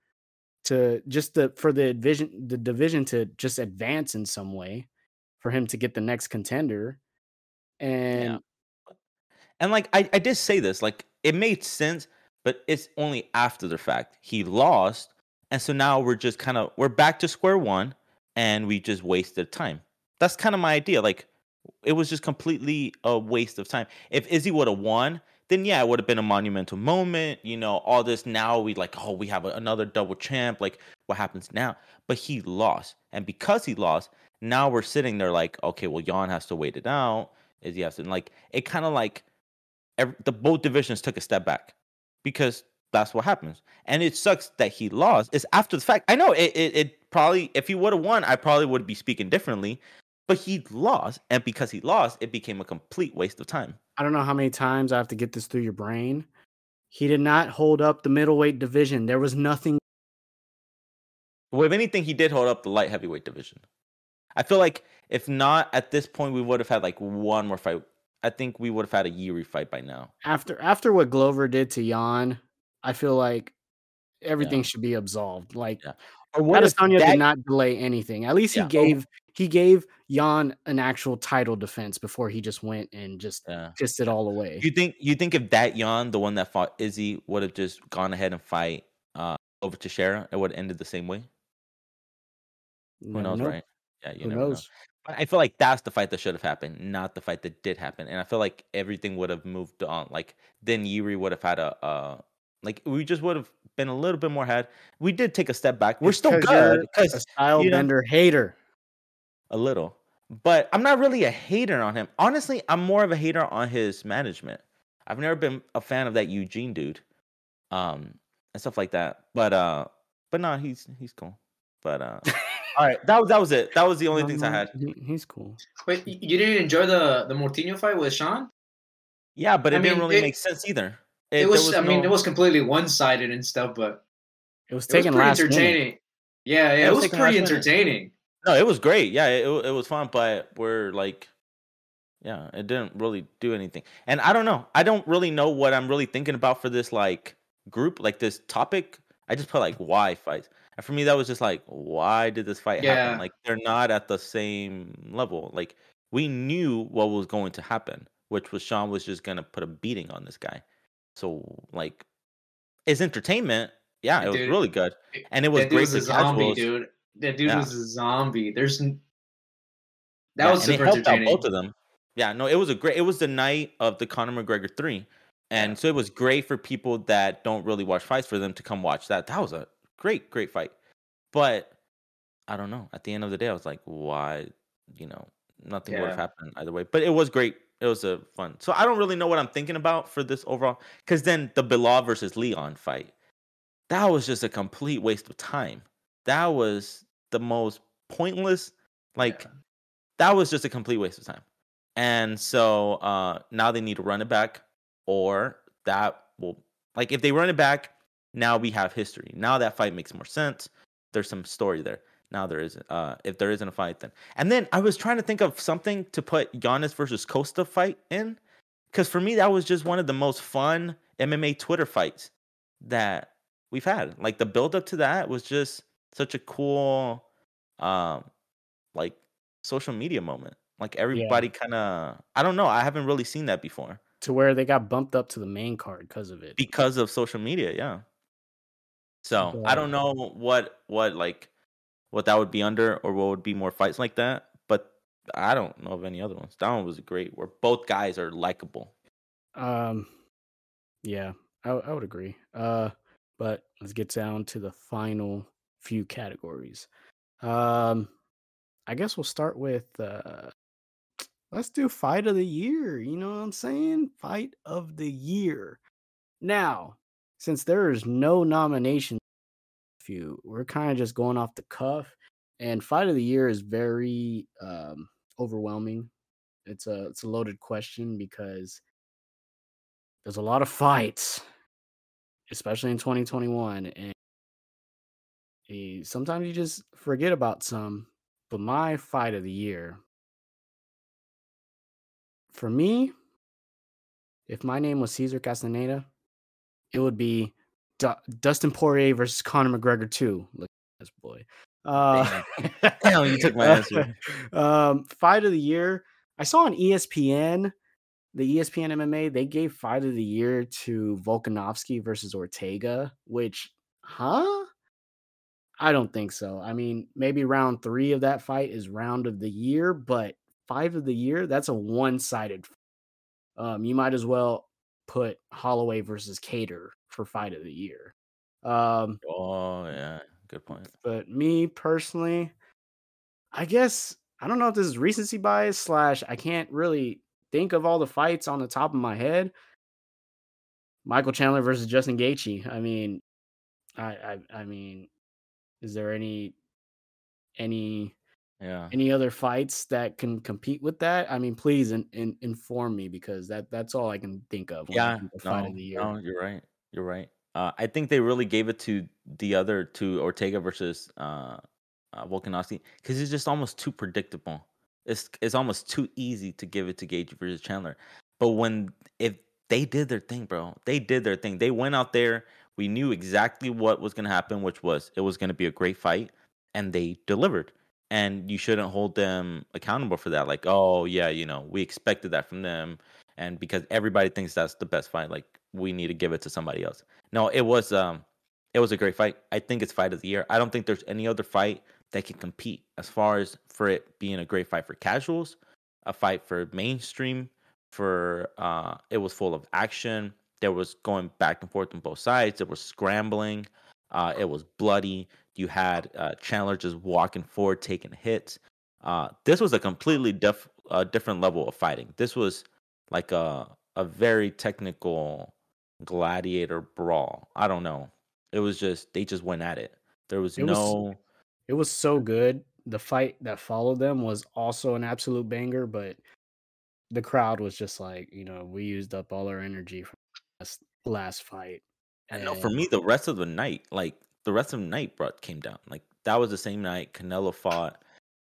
to just the for the division, the division to just advance in some way, for him to get the next contender. And And like I, I did say this, like it made sense, but it's only after the fact. He lost, and so now we're just kind of we're back to square one, and we just wasted time. That's kind of my idea. Like it was just completely a waste of time. If Izzy would have won, then yeah, it would have been a monumental moment. You know, all this now we like, oh, we have another double champ. Like, what happens now? But he lost, and because he lost, now we're sitting there like, okay, well, Jan has to wait it out. Izzy has to like it. Kind of like ev the both divisions took a step back because that's what happens. And it sucks that he lost. It's after the fact. I know it. It, it probably if he would have won, I probably would be speaking differently. But he lost, and because he lost, it became a complete waste of time. I don't know how many times I have to get this through your brain. He did not hold up the middleweight division. There was nothing. Well, if anything, he did hold up the light heavyweight division. I feel like if not at this point, we would have had like one more fight. I think we would have had a Yuri fight by now. after after what Glover did to Jan. I feel like everything should be absolved. Like Yeah. What Adesanya that- did not delay anything. At least Yeah. he gave he gave Jan an actual title defense before he just went and just Yeah. pissed it all away. You think you think if that Jan, the one that fought Izzy, would have just gone ahead and fight uh, Glover Teixeira, it would have ended the same way? Who Never knows, know. right? Yeah, you Who never know. I feel like that's the fight that should have happened, not the fight that did happen. And I feel like everything would have moved on. Like then Yuri would have had a uh like we just would have been a little bit more ahead. We did take a step back. We're still good because A style you know- bender hater. a little. But I'm not really a hater on him. Honestly, I'm more of a hater on his management. I've never been a fan of that Eugene dude. Um and stuff like that. But uh but no, he's he's cool. But uh all right, that was that was it. That was the only No, things I um, had. he- he's cool. Wait, you didn't enjoy the the Moutinho fight with Sean? Yeah, but it I didn't mean, really it- make sense either. It, there was, I mean, it was completely one sided and stuff, but It was it was taken pretty last minute. entertaining. Yeah, yeah, it it was was pretty last minute. entertaining. No, it was great. Yeah, it it was fun, but we're like, yeah, it didn't really do anything. And I don't know. I don't really know what I'm really thinking about for this like group, like this topic. I just put like why fights, and for me that was just like, why did this fight Yeah. happen? Like they're not at the same level. Like we knew what was going to happen, which was Sean was just gonna put a beating on this guy. So like, it's entertainment. Yeah, it was really good, and it was dude great was for a zombie, dude. That dude Yeah. was a zombie. There's that Yeah, was super entertaining. both of them. Yeah, no, it was a great. It was the night of the Conor McGregor three, and so it was great for people that don't really watch fights for them to come watch that. That was a great, great fight. But I don't know. At the end of the day, I was like, why? You know, nothing would have happened either way. But it was great. It was a fun. So I don't really know what I'm thinking about for this overall. Because then the Belal versus Leon fight, that was just a complete waste of time. That was the most pointless. Like Yeah. that was just a complete waste of time. And so uh now they need to run it back, or that will like if they run it back, now we have history. Now that fight makes more sense. There's some story there. Now there isn't. Uh, if there isn't a fight, then and then I was trying to think of something to put Giannis versus Costa fight in, because for me that was just one of the most fun MMA Twitter fights that we've had. Like the build up to that was just such a cool, um, like social media moment. Like everybody kind of, I don't know, I haven't really seen that before To where they got bumped up to the main card because of it. because of social media. Yeah. So I don't know what what like what that would be under or what would be more fights like that, but I don't know of any other ones. That one was great, where both guys are likable. Um, yeah, I, I would agree. Uh, but let's get down to the final few categories. Um, I guess we'll start with uh, let's do fight of the year. You know what I'm saying? Fight of the year. Now, since there is no nomination, few we're kind of just going off the cuff, and fight of the year is very um overwhelming. It's a it's a loaded question because there's a lot of fights, especially in 2021, and eh, sometimes you just forget about some. But my fight of the year, for me, if my name was Cesar Castaneda, it would be Du- Dustin Poirier versus Conor McGregor 2. Look at this boy. Uh, Damn, you took my answer. um, fight of the year. I saw on ESPN, the ESPN MMA, they gave fight of the year to Volkanovski versus Ortega, which, huh? I don't think so. I mean, maybe round three of that fight is round of the year, but fight of the year, that's a one sided. Um, you might as well put Holloway versus Kattar for fight of the year. Um, Oh yeah, good point. but me personally, I guess I don't know if this is recency bias slash I can't really think of all the fights on the top of my head. Michael Chandler versus Justin Gaethje. I mean, I I, I mean, is there any any Yeah. any other fights that can compete with that? I mean, please in, in, inform me because that that's all I can think of. Yeah, no, fight of the year. no, you're right. You're right. Uh, I think they really gave it to the other to Ortega versus uh, uh, Volkanovski because it's just almost too predictable. It's it's almost too easy to give it to Gaethje versus Chandler. But when if they did their thing, bro, they did their thing. They went out there. We knew exactly what was going to happen, which was it was going to be a great fight, and they delivered. And you shouldn't hold them accountable for that. Like, oh yeah, you know, we expected that from them and because everybody thinks that's the best fight like we need to give it to somebody else. No it was um it was a great fight. I think it's fight of the year. I don't think there's any other fight that can compete as far as for it being a great fight for casuals a fight for mainstream for uh it was full of action. There was going back and forth on both sides. It was scrambling. Uh it was bloody you had uh chandler just walking forward taking hits uh this was a completely diff- uh, different level of fighting this was like a a very technical gladiator brawl. I don't know. It was just they just went at it. There was It was- no It was so good. The fight that followed them was also an absolute banger, but the crowd was just like, you know, we used up all our energy from last, last fight. and no, for me the rest of the night, like the rest of the night brought came down. Like that was the same night Canelo fought.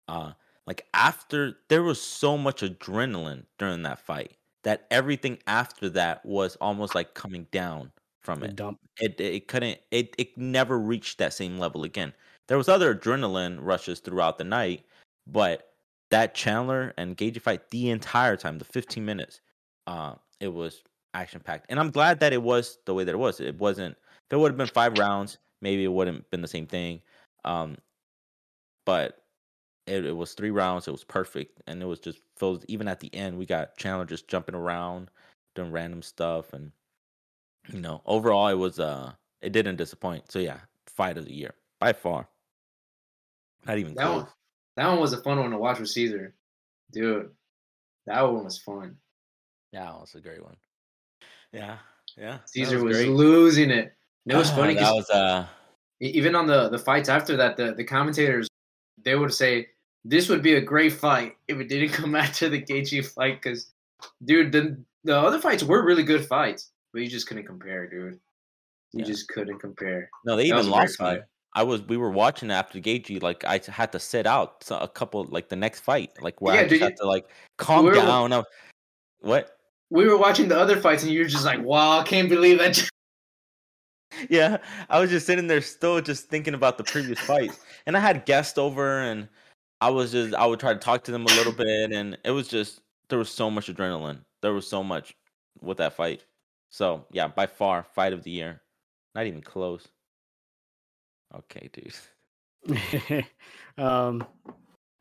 Uh like after there was so much adrenaline during that fight that everything after that was almost like coming down from it. dump. it it couldn't it it never reached that same level again. There was other adrenaline rushes throughout the night, but that Chandler and Gaethje fight the entire time, the 15 minutes, uh, it was action packed. And I'm glad that it was the way that it was. It wasn't it would have been five rounds, maybe it wouldn't been the same thing. Um, but it, it was three rounds, it was perfect, and it was just filled even at the end, we got Chandler just jumping around, doing random stuff and you know, overall it was uh it didn't disappoint. So yeah, fight of the year by far. Not even That close. one, that one was a fun one to watch with Caesar, dude. That one was fun. Yeah, that was a great one. Yeah, yeah. Caesar was, great. losing it. And it was Ah, funny That was uh even on the the fights after that, the the commentators they would say this would be a great fight if it didn't come after the Gaethje fight. Because, dude, the the other fights were really good fights, but you just couldn't compare, dude. You Yeah. just couldn't compare. no, they That even lost fight. I was we were watching after Gaethje, like I had to sit out so- a couple like the next fight, like where Yeah, I just had you- to like calm we were- down. What? We were watching the other fights, and you were just like, "Wow, I can't believe that." yeah, I was just sitting there still just thinking about the previous fight. And I had guests over and I was just I would try to talk to them a little bit and it was just there was so much adrenaline. There was so much with that fight. So yeah, by far, fight of the year. Not even close. Okay, dude. um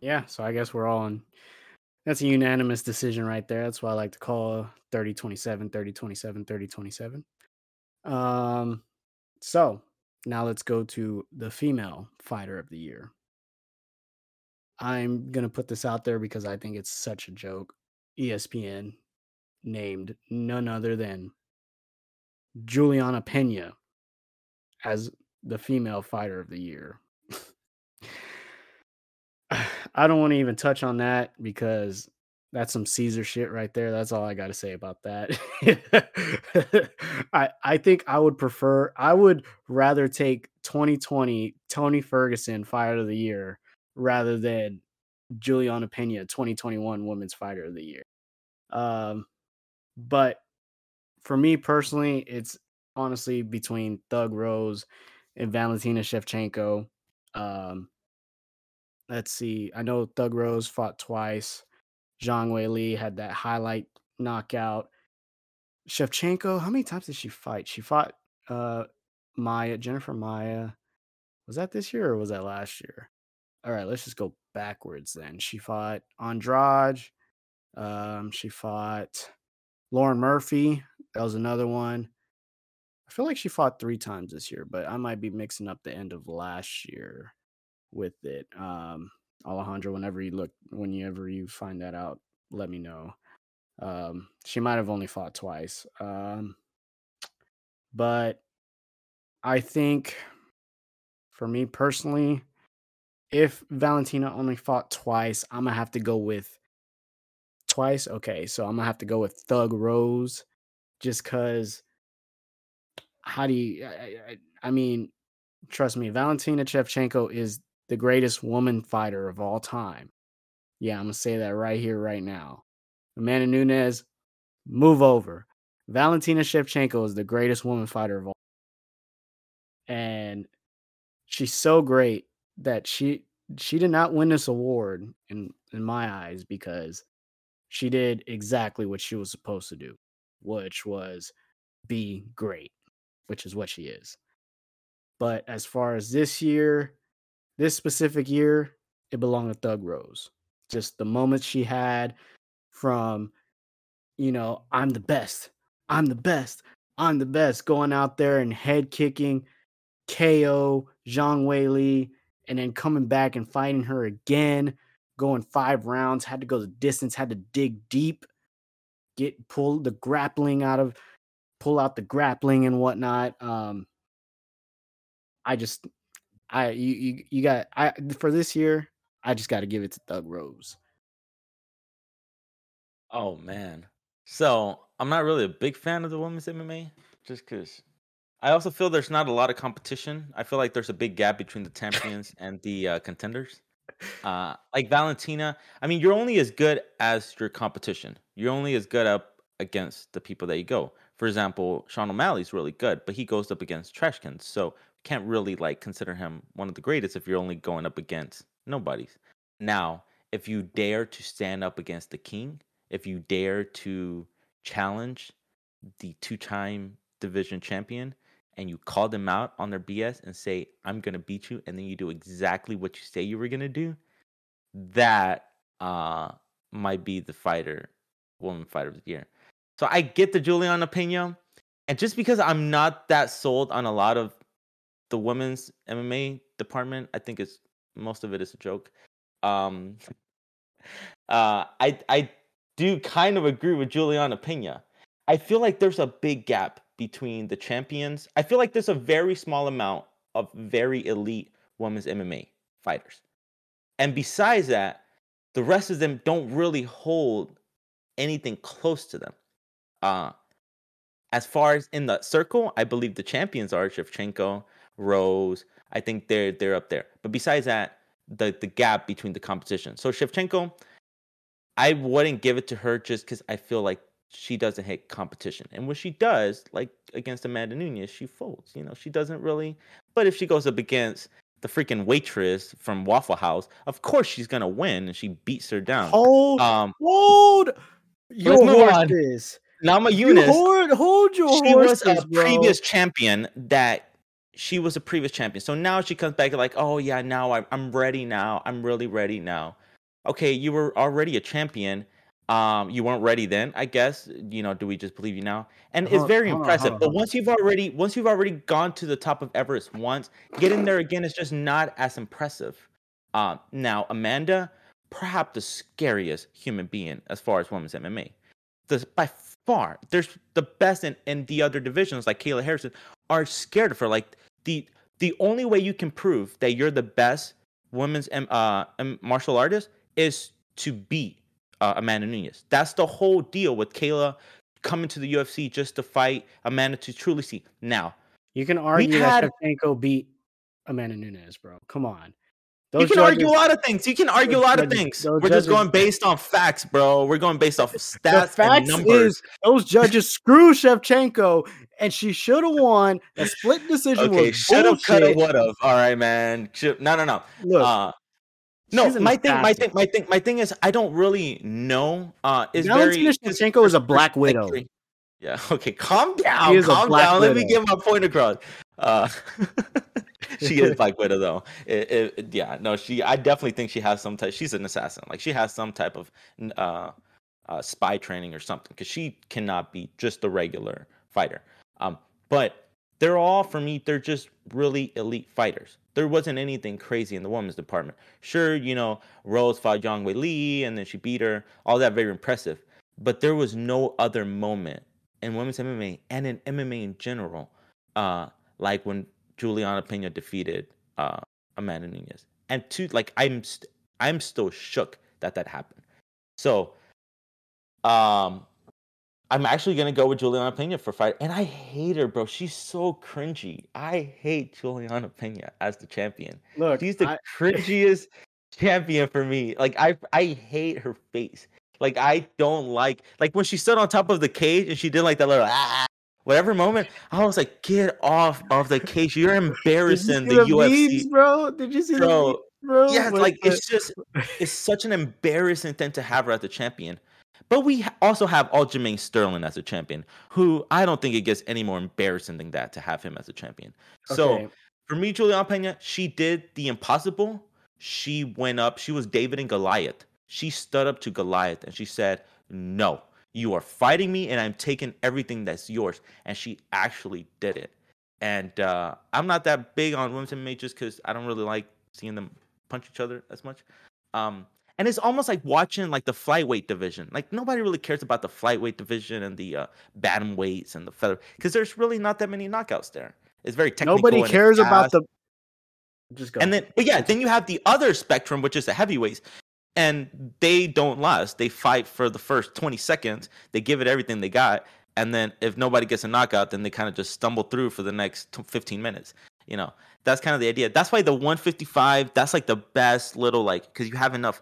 yeah, so I guess we're all on that's a unanimous decision right there. That's why I like to call 30 27, 30 27, 30 27. Um so now let's go to the female fighter of the year. I'm gonna put this out there because I think it's such a joke. ESPN named none other than Julianna Peña as the female fighter of the year. I don't want to even touch on that because that's some Caesar shit right there. That's all I got to say about that. I I think I would prefer I would rather take 2020 Tony Ferguson fighter of the year rather than Julianna Peña 2021 women's fighter of the year. Um but for me personally it's honestly between Thug Rose and Valentina Shevchenko. Um let's see. I know Thug Rose fought twice. Zhang Weili had that highlight knockout. Shevchenko, how many times did she fight? She fought uh Maia, Jennifer Maia. Was that this year or was that last year? All right, let's just go backwards then. She fought Andrade. Um, she fought Lauren Murphy. That was another one. I feel like she fought three times this year, but I might be mixing up the end of last year with it. Um, Alejandro, whenever you look, whenever you find that out, let me know. Um, she might have only fought twice. Um, but I think for me personally, if Valentina only fought twice, I'm gonna have to go with twice. Okay, so I'm gonna have to go with Thug Rose, just cause. How do you? I, I, I mean, trust me, Valentina Shevchenko is the greatest woman fighter of all time. Yeah, I'm gonna say that right here, right now. Amanda Nunes, move over. Valentina Shevchenko is the greatest woman fighter of all. And she's so great that she she did not win this award in in my eyes because she did exactly what she was supposed to do, which was be great, which is what she is. But as far as this year, this specific year, it belonged to Thug Rose. Just the moments she had from, you know, I'm the best, I'm the best, I'm the best, going out there and head kicking KO Zhang Weili, and then coming back and fighting her again, going five rounds, had to go the distance, had to dig deep, get pull the grappling out of pull out the grappling and whatnot. Um I just I you you, you got I for this year, I just got to give it to Thug Rose. Oh man. So I'm not really a big fan of the women's MMA, just because I also feel there's not a lot of competition. I feel like there's a big gap between the champions and the uh, contenders. Uh, like Valentina, I mean, you're only as good as your competition. You're only as good up against the people that you go. For example, Sean O'Malley's really good, but he goes up against trash cans. So can't really like consider him one of the greatest if you're only going up against nobodies. Now, if you dare to stand up against the king, if you dare to challenge the two-time division champion and you call them out on their BS and say, I'm gonna beat you, and then you do exactly what you say you were gonna do, that uh might be the fighter, woman fighter of the year. So I get the Julianna Peña. And just because I'm not that sold on a lot of the women's MMA department, I think it's most of it is a joke. Um, uh, I I do kind of agree with Julianna Peña. I feel like there's a big gap between the champions. I feel like there's a very small amount of very elite women's MMA fighters. And besides that, the rest of them don't really hold anything close to them. Uh as far as in the circle, I believe the champions are Shevchenko, Rose. I think they're they're up there. But besides that, the the gap between the competition. So Shevchenko, I wouldn't give it to her just because I feel like she doesn't hit competition. And when she does, like against Amanda Nunes, she folds. You know, she doesn't really. But if she goes up against the freaking waitress from Waffle House, of course she's gonna win, and she beats her down. Hold, Um, hold your horses. Nama You hold, hold your she was a bro. previous champion that she was a previous champion. So now she comes back like, oh yeah, now I'm I'm ready now. I'm really ready now. Okay, you were already a champion. Um, you weren't ready then, I guess. You know, do we just believe you now? And it's very hold on, impressive. hold on, but once you've already once you've already gone to the top of Everest once, getting there again is just not as impressive. Um, now Amanda, perhaps the scariest human being as far as women's MMA. The by far, there's the best in, in the other divisions like Kayla Harrison are scared of her. Like the the only way you can prove that you're the best women's M- uh, M- martial artist is to beat uh, Amanda Nunes. That's the whole deal with Kayla coming to the UFC just to fight Amanda to truly see. Now, You can argue had- that Shevchenko beat Amanda Nunes, bro. Come on. You can argue a lot of things. You can argue a those lot of things. We're just going based on facts, bro. We're going based off stats and numbers. is, those judges screw Shevchenko, and she should have won. A split decision okay, was should have, could have, would have. All right, man. Should, no, no, no. Look, Uh, no, my thing, my thing, my thing, my thing is, I don't really know. Uh, is Valentina Shevchenko is a Black Widow. Yeah. Okay. Calm down. Calm down. Let me Widow. get my point across. Uh, she is Black Widow, though. It, it- yeah. No, she. I definitely think she has some type. She's an assassin. Like she has some type of uh, uh spy training or something, because she cannot be just a regular fighter. Um, but they're all for me. They're just really elite fighters. There wasn't anything crazy in the women's department. Sure, you know, Rose fought Zhang Weili and then she beat her. All that very impressive. But there was no other moment in women's MMA and in MMA in general, uh, like when Julianna Peña defeated uh, Amanda Nunes. And two, like I'm, st- I'm still shook that that happened. So, um, I'm actually gonna go with Julianna Peña for fight, and I hate her, bro. She's so cringy. I hate Julianna Peña as the champion. look, She's the I- cringiest champion for me. Like I, I hate her face. Like I don't like like when she stood on top of the cage and she did like that little ah, whatever moment. I was like, get off of the cage. You're did you embarrassing see the, the UFC, memes, bro? Did you see the bro. memes, bro? Yeah, With like the- it's just it's such an embarrassing thing to have her as the champion. But we also have Aljamain Sterling as a champion, who I don't think it gets any more embarrassing than that to have him as a champion. So for me, Julianna Peña, she did the impossible. She went up. She was David and Goliath. She stood up to Goliath and she said, "No, you are fighting me, and I'm taking everything that's yours." And she actually did it. And uh, I'm not that big on women's MMA just because I don't really like seeing them punch each other as much. Um, and it's almost like watching like the flyweight division. Like nobody really cares about the flyweight division and the uh, bantamweights and the feather because there's really not that many knockouts there. It's very technical. nobody cares about the. Just go. And then, but yeah, then you have the other spectrum, which is the heavyweights, and they don't last. They fight for the first 20 seconds. They give it everything they got, and then if nobody gets a knockout, then they kind of just stumble through for the next 15 minutes. You know, that's kind of the idea. That's why the 155. That's like the best little like because you have enough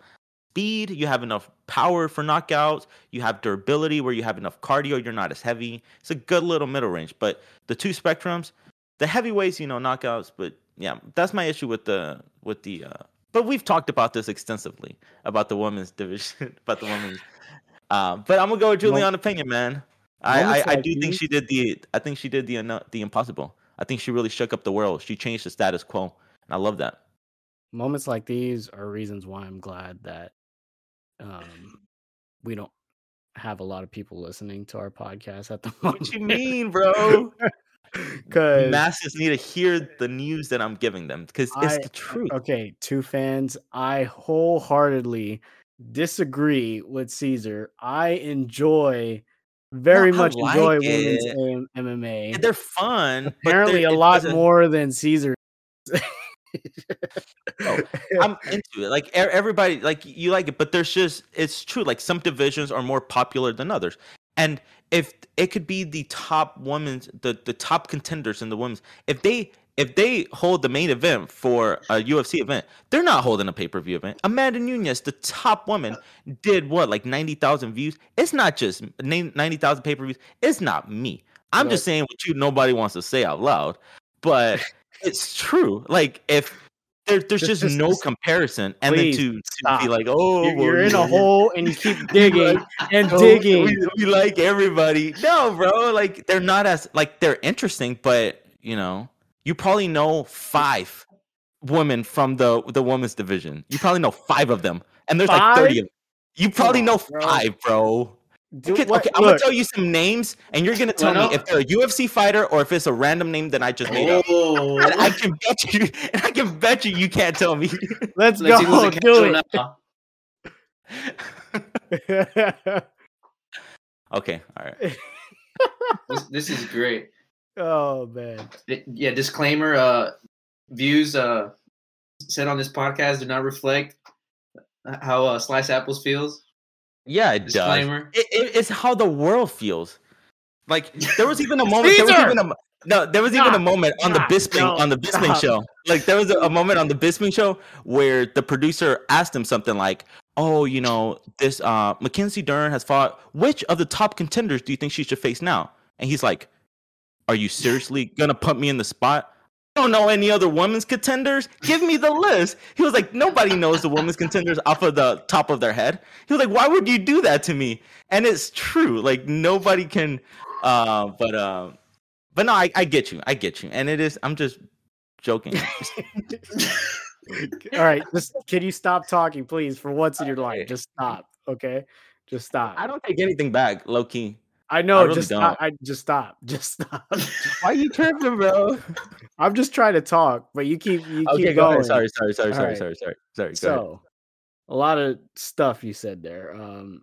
speed, you have enough power for knockouts, you have durability where you have enough cardio. You're not as heavy. It's a good little middle range. But the two spectrums, the heavyweights, you know, knockouts, but yeah, that's my issue with the with the. uh But we've talked about this extensively about the women's division, about the women's. Um, but I'm gonna go with Julianna Peña, man. I, I, I do think she did the. I think she did the the impossible. I think she really shook up the world. She changed the status quo, and I love that. moments like these are reasons why I'm glad that um we don't have a lot of people listening to our podcast at the moment. What you mean, bro? Because Masses need to hear the news that I'm giving them because it's the truth. okay, two fans, I wholeheartedly disagree with Caesar. I enjoy very I much enjoy like women's it. AM MMA. And they're fun. Apparently, they're- a lot doesn't- more than Caesar. I'm into it. Like everybody, like you like it, but there's just it's true. Like some divisions are more popular than others, and if it could be the top women's, the the top contenders in the women's, if they if they hold the main event for a UFC event, they're not holding a pay per view event. Amanda Nunes, the top woman, did what like ninety thousand views. It's not just ninety thousand pay per views. It's not me. I'm Right. just saying what you nobody wants to say out loud, but it's true. Like if there, there's Just- no comparison, and please then to, to be like, oh, You're, you're in a hole and you keep digging and oh, digging. We, we like everybody. No, bro. Like they're not as like they're interesting, but you know, you probably know five women from the the women's division. You probably know five of them, and there's like thirty. Of them. You probably on, know five, bro. Do- Okay, what- okay, I'm gonna tell you some names, and you're gonna tell Well, me no. if they're a UFC fighter or if it's a random name that I just made up. Oh, And I can bet you, and I can bet you, you can't tell me. let's, let's go. Do it. now. okay, all right. This, this is great. oh man. Th- Yeah, disclaimer. Uh, views uh said on this podcast do not reflect how uh, Slice Apples feels. Yeah, it does. It, it, it's how the world feels. Like there was even a moment. There was even a no. There was even a moment on the Bisping No. on the Bisping Stop. show. Like there was a, a moment on the Bisping show where the producer asked him something like, "Oh, you know, this uh Mackenzie Dern has fought. Which of the top contenders do you think she should face now?" And he's like, "Are you seriously gonna put me in the spot?" Don't know any other women's contenders. Give me the list. He was like, nobody knows the women's contenders off of the top of their head. He was like, why would you do that to me? And it's true. Like nobody can. Uh, but uh, but no, I, I get you. I get you. And it is. I'm just joking. All right, just can you stop talking, please, for once in your life? Just stop, okay? Just stop. I don't take anything back, low key. I know. really just stop. don't. I just stop. Just stop. Why you tripping, bro? I'm just trying to talk, but you keep you Okay, keep go going. ahead. Sorry, sorry, sorry, sorry, right. sorry, sorry, sorry. Go ahead. So, a lot of stuff you said there. Um,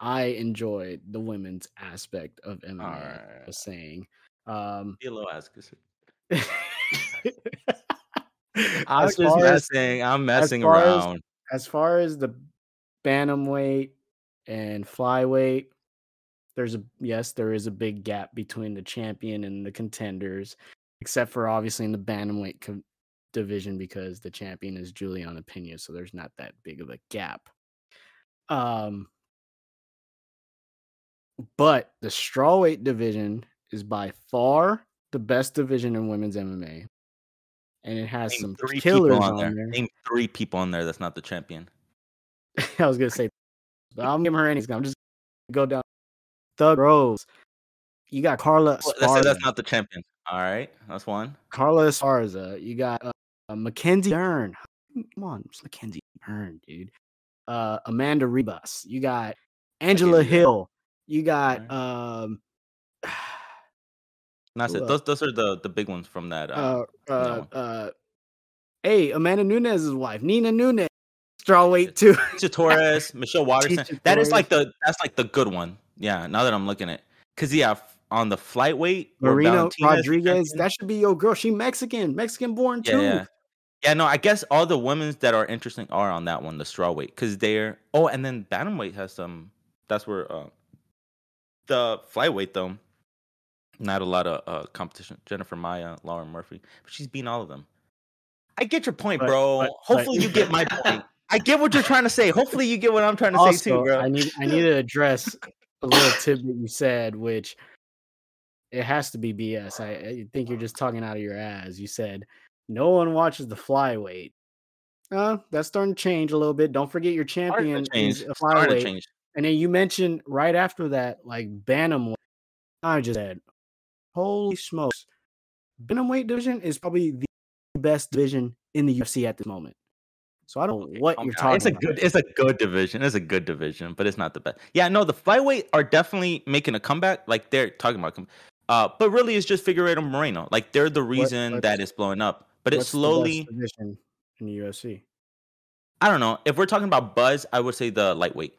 I enjoyed the women's aspect of MMA. I was saying. Um, Be a little ass as I'm just far as messing. I'm messing as- around. as far as the bantamweight and flyweight, there's a yes, there is a big gap between the champion and the contenders, except for obviously in the bantamweight co- division because the champion is Julianna Peña, so there's not that big of a gap. Um, but the strawweight division is by far the best division in women's MMA, and it has Name some three killers on on there. there. Name three people on there that's not the champion. I was gonna say, but I'm giving her any. I'm just gonna go down. Thug Rose. You got Carla Well, That's, that's not the champion. All right, that's one. Carla Esparza. You got uh, uh, Mackenzie Dern. Come on, it's Mackenzie Dern, dude. Uh, Amanda Ribas. You got Angela. Hill. You got Alright. um. That's it. Those those are the the big ones from that. Uh, Uh, uh, one. uh, hey, Amanda Nunes' wife, Nina Nunes, strawweight too. Tecia Torres, Michelle Waterson. Tecia That is like the that's like the good one. Yeah. Now that I'm looking at, because yeah, on the flight weight, Marina Valentina is the Rodriguez. That should be your girl. She Mexican, Mexican born Yeah, too. yeah. Yeah, no, I guess all the women's that are interesting are on that one, the straw weight, because they're oh, and then bantamweight has some. That's where uh, the flyweight though, not a lot of uh, competition. Jennifer Maia, Lauren Murphy, but she's beaten all of them. I get your point, But- bro. but- but- Hopefully, you get my point. I get what you're trying to say. Hopefully, you get what I'm trying to say too, bro. I need I need to address a little tidbit you said, which it has to be BS. I, I think you're just talking out of your ass. You said no one watches the flyweight. Uh, that's starting to change a little bit. Don't forget your champion is a flyweight. And then you mentioned right after that, like bantamweight. I just said, holy smokes, bantamweight division is probably the best division in the UFC at this moment. So I don't know what you're talking It's a about. good, it's a good division. It's a good division, but it's not the best. Yeah, no, the flyweight are definitely making a comeback. Like they're talking about, uh, but really it's just Figueiredo Moreno. Like they're the reason what's- that it's blowing up. But it's What's the best slowly. division in the UFC. I don't know. If we're talking about buzz, I would say the lightweight.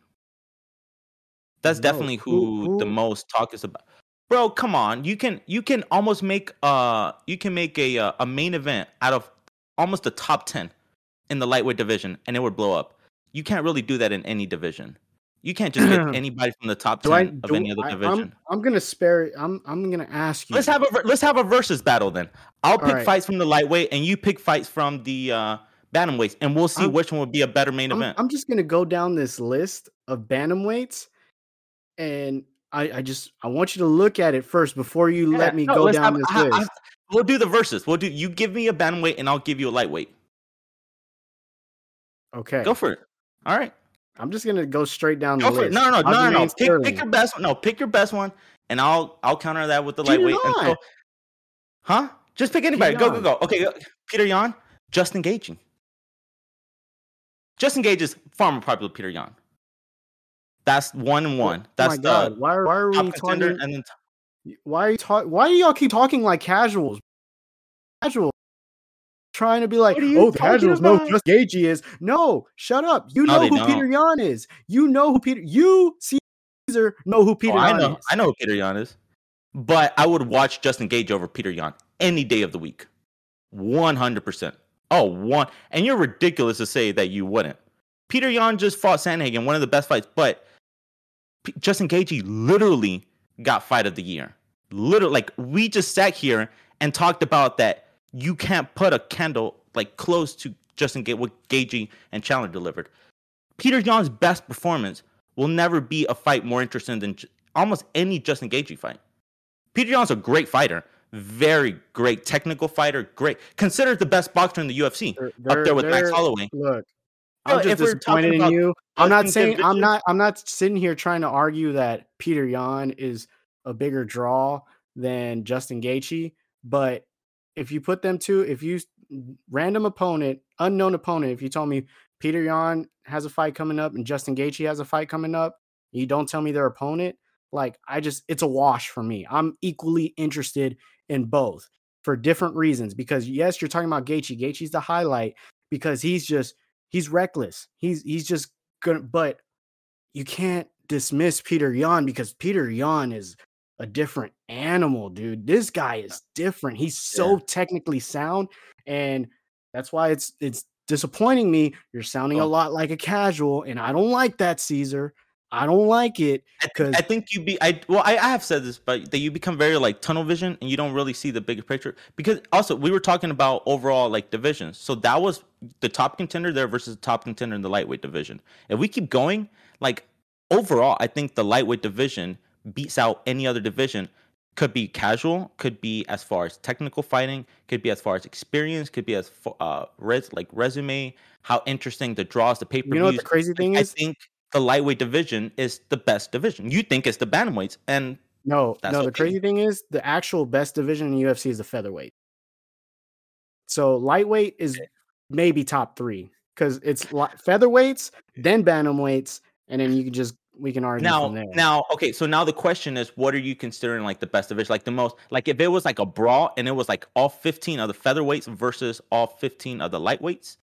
That's No, definitely who- who, the most talk is about. Bro, come on. You can you can almost make uh you can make a uh, a main event out of almost the top 10 in the lightweight division and it would blow up. You can't really do that in any division. You can't just get anybody from the top Do I? ten of any other I division. I'm, I'm gonna spare. I'm. I'm gonna ask you. Let's have a let's have a versus battle then. I'll pick right. fights from the lightweight, and you pick fights from the uh, bantamweights, and we'll see I'm- which one would be a better main I'm, event. I'm just gonna go down this list of bantamweights, and I, I just I want you to look at it first before you Yeah, let me no, go down have- this I- list. we'll do the versus. We'll do. You give me a bantamweight, and I'll give you a lightweight. Okay, Go for it. All right. I'm just gonna go straight down the Go for list. it. No, no, no, no, no. Pick, pick your best one. No, pick your best one, and I'll I'll counter that with the Peter lightweight. until- huh? Just pick anybody. Go, go, go. Okay, go. Peter Yan, Justin Gaethje. Justin Gaethje is far more popular Peter Yan. That's one and oh one. Oh That's my the god! Why, are- why are we talking? and then Why are you talking? Why do y'all keep talking like casuals? Casual. Trying to be like, What are you oh, the talking casuals know who just Gagey is. No, shut up. You No, know they who Peter Yan is. You know who Peter. You Caesar know who oh, Peter Oh, I know, is. I know who Peter Yan is, but I would watch Justin Gaethje over Peter Yan any day of the week, one hundred percent. Oh, one, and you're ridiculous to say that you wouldn't. Peter Yan just fought Sandhagen, one of the best fights, but P- Justin Gaethje literally got fight of the year. Literally, like we just sat here and talked about that. You can't put a candle like close to Justin Gaethje what Gaethje and Chandler delivered. Peter Yan's best performance will never be a fight more interesting than almost any Justin Gaethje fight. Peter Yan's a great fighter, very great technical fighter, great considered the best boxer in the UFC, They're- up there with Max Holloway. Look, I'm just disappointed in you. I'm not saying I'm not I'm not sitting here trying to argue that Peter Yan is a bigger draw than Justin Gaethje, but if you put them two, if you random opponent, unknown opponent, if you told me Peter Yan has a fight coming up and Justin Gaethje has a fight coming up, you don't tell me their opponent, like I just it's a wash for me. I'm equally interested in both for different reasons because yes, you're talking about Gaethje. Gaethje's the highlight because he's just he's reckless. He's he's just gonna but you can't dismiss Peter Yan because Peter Yan is a different animal, dude. This guy uh, is different. He's so technically sound and that's why it's it's disappointing me. You're sounding a Oh. lot like a casual and I don't like that, Caesar. I don't like it because I think you be I well I, I have said this, but that you become very like tunnel vision and you don't really see the bigger picture. Because also we were talking about overall like divisions, so that was the top contender there versus the top contender in the lightweight division. If we keep going, like overall, I think the lightweight division beats out any other division. Could be casual, could be as far as technical fighting, could be as far as experience, could be as far, uh res like resume, how interesting the draws, the paper. you know what the crazy thing I is? I think the lightweight division is the best division. You think it's the bantamweights, and No, no. The crazy thing is the actual best division in UFC is the featherweight. So lightweight is maybe top three because it's li- featherweights, then bantamweights, and then you can just we can argue now, from there. now, okay. So now the question is, what are you considering like the best division? Like the most, like if it was like a brawl and it was like all fifteen of the featherweights versus all fifteen of the lightweights,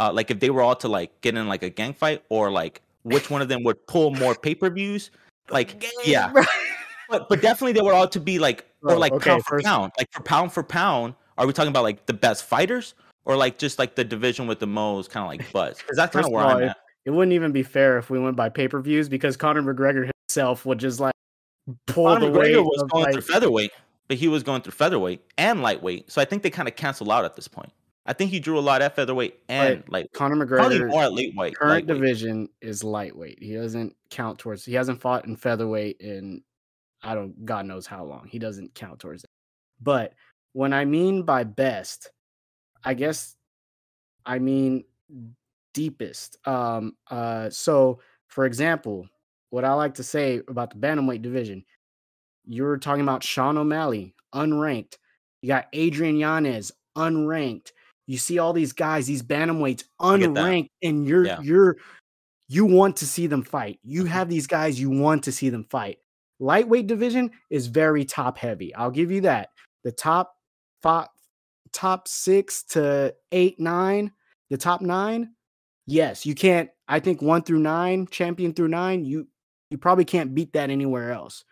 uh, like if they were all to like get in like a gang fight, or like which one of them would pull more pay per views? Like, yeah, but but definitely they were all to be like or Bro, like okay, pound for first- pound, like for pound for pound. Are we talking about like the best fighters, or like just like the division with the most kind of like buzz? Because that's kind First of of where all, I'm it- at. It wouldn't even be fair if we went by pay per views because Conor McGregor himself would just like pull Conor the weight. McGregor was going like- through featherweight, but he was going through featherweight and lightweight. So I think they kind of cancel out at this point. I think he drew a lot at featherweight and like Conor McGregor. Probably more at late weight. current lightweight. division is lightweight. He doesn't count towards. He hasn't fought in featherweight in I don't God knows how long. He doesn't count towards it. But when I mean by best, I guess I mean deepest. Um uh so for example, what I like to say about the bantamweight division, you're talking about Sean O'Malley, unranked. You got Adrian Yanez, unranked. You see all these guys, these bantamweights, I get that. unranked, and you're Yeah. you're you want to see them fight. You Mhm. have these guys, you want to see them fight. Lightweight division is very top heavy. I'll give you that. The top five, top six to eight, nine, the top nine. Yes, you can't. I think one through nine, champion through nine, you you probably can't beat that anywhere else.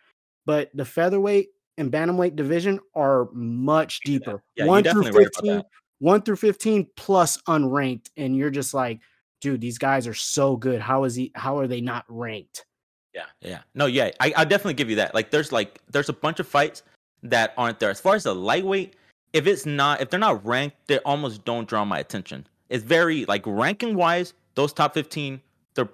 But the featherweight and bantamweight division are much I get that. deeper. Yeah, one through definitely right fifteen, one through fifteen plus unranked, and you're just like, dude, these guys are so good. How is he? How are they not ranked? Yeah, yeah. No, yeah. I I definitely give you that. Like, there's like there's a bunch of fights that aren't there. As far as the lightweight, if it's not if they're not ranked, they almost don't draw my attention. It's very like ranking wise, those top fifteen, they're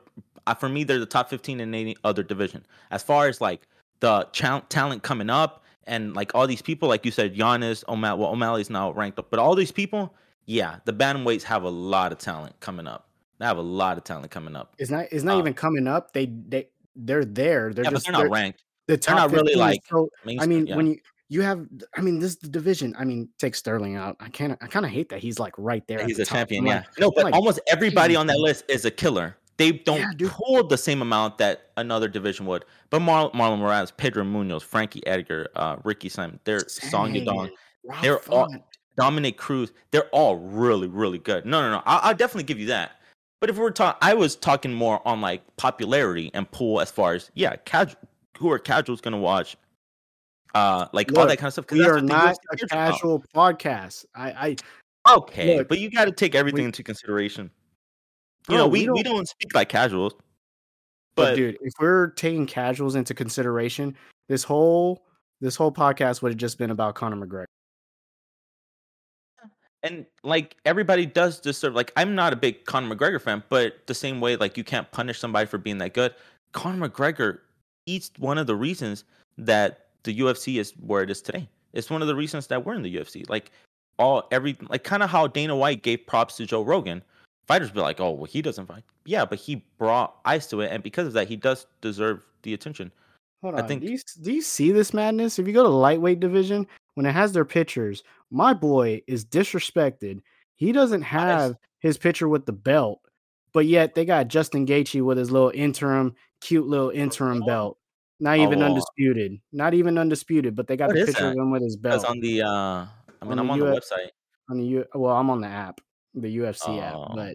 uh, for me they're the top fifteen in any other division. As far as like the ch- talent coming up and like all these people, like you said, Yanez, O'Malley. Well, O'Malley's now ranked up, but all these people, yeah, the bantamweights have a lot of talent coming up. They have a lot of talent coming up. It's not. It's not Uh, even coming up. They they they're there. They're yeah, just but they're not they're- ranked. the They're top not really like. so- I mean, yeah. when you you have, I mean, this the division. I mean, take Sterling out. I can't. I kind of hate that he's like right there. He's the a top. champion. I'm Yeah, like, no, but like, almost everybody on that list is a killer. They don't Yeah, dude. pull the same amount that another division would. But Mar- Marlon Moraes, Pedro Munhoz, Frankie Edgar, uh, Ricky Simon, they're Song. Yadong, they're all-. Dominick Cruz, they're all really, really good. No, no, no. I- I'll definitely give you that. But if we're talking, I was talking more on like popularity and pool as far as yeah, casual, who are casuals gonna watch, uh, like all that kind of stuff. we are not a cares about. casual podcast. I, I Okay, Look, but you got to take everything we- into consideration. You know, we we, we don't- don't speak like casuals, but, but dude, if we're taking casuals into consideration, this whole this whole podcast would have just been about Conor McGregor. and like everybody does deserve. Like I'm not a big Conor McGregor fan, but the same way, like you can't punish somebody for being that good. Conor McGregor eats one of the reasons that the UFC is where it is today. It's one of the reasons that we're in the UFC. Like all every like kind of how Dana White gave props to Joe Rogan. Fighters be like, oh well, he doesn't fight. Yeah, but he brought eyes to it, and because of that, he does deserve the attention. Hold on. I think- do, you, do you see this madness? If you go to the lightweight division, when it has their pictures, my boy is disrespected. He doesn't have his picture with the belt, but yet they got Justin Gaethje with his little interim, cute little interim belt. Not even Oh. undisputed. Not even undisputed, but they got What the picture of him with his belt on the, uh, I mean, On I'm the on the UF website. on the U. Well, I'm on the app, the UFC app, Oh. but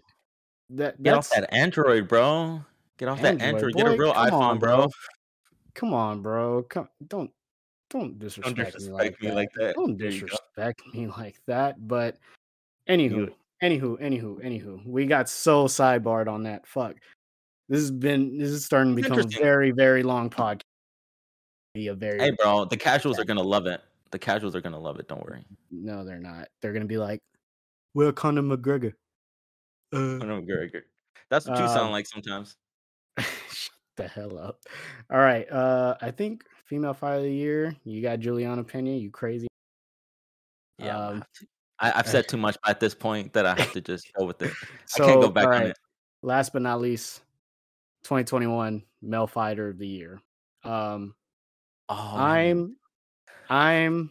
that Get off that Android, bro. Get off that Android. Get a real iPhone, on, bro. Come on, bro. Come, don't don't disrespect, me, like disrespect me that. like that. Don't There you go. disrespect me like that. But anywho, You- anywho, anywho, anywho, we got so sidebarred on that. Fuck. This has been this is starting to become a very, very long podcast. Be a very Hey, bro, the casuals are gonna love it. The casuals are gonna love it. Don't worry. no, they're not. They're gonna be like, "Well, Conor McGregor." Uh, Gary, Gary. That's what you Um, sound like sometimes. Shut the hell up. All right. Uh I think female fight of the year. You got Julianna Peña, you crazy. Yeah, um, have. I, I've said too much at this point that I have to just go with it. So, I can't go back all on it. Last but not least, 2021 male fighter of the year. Um Oh. I'm I'm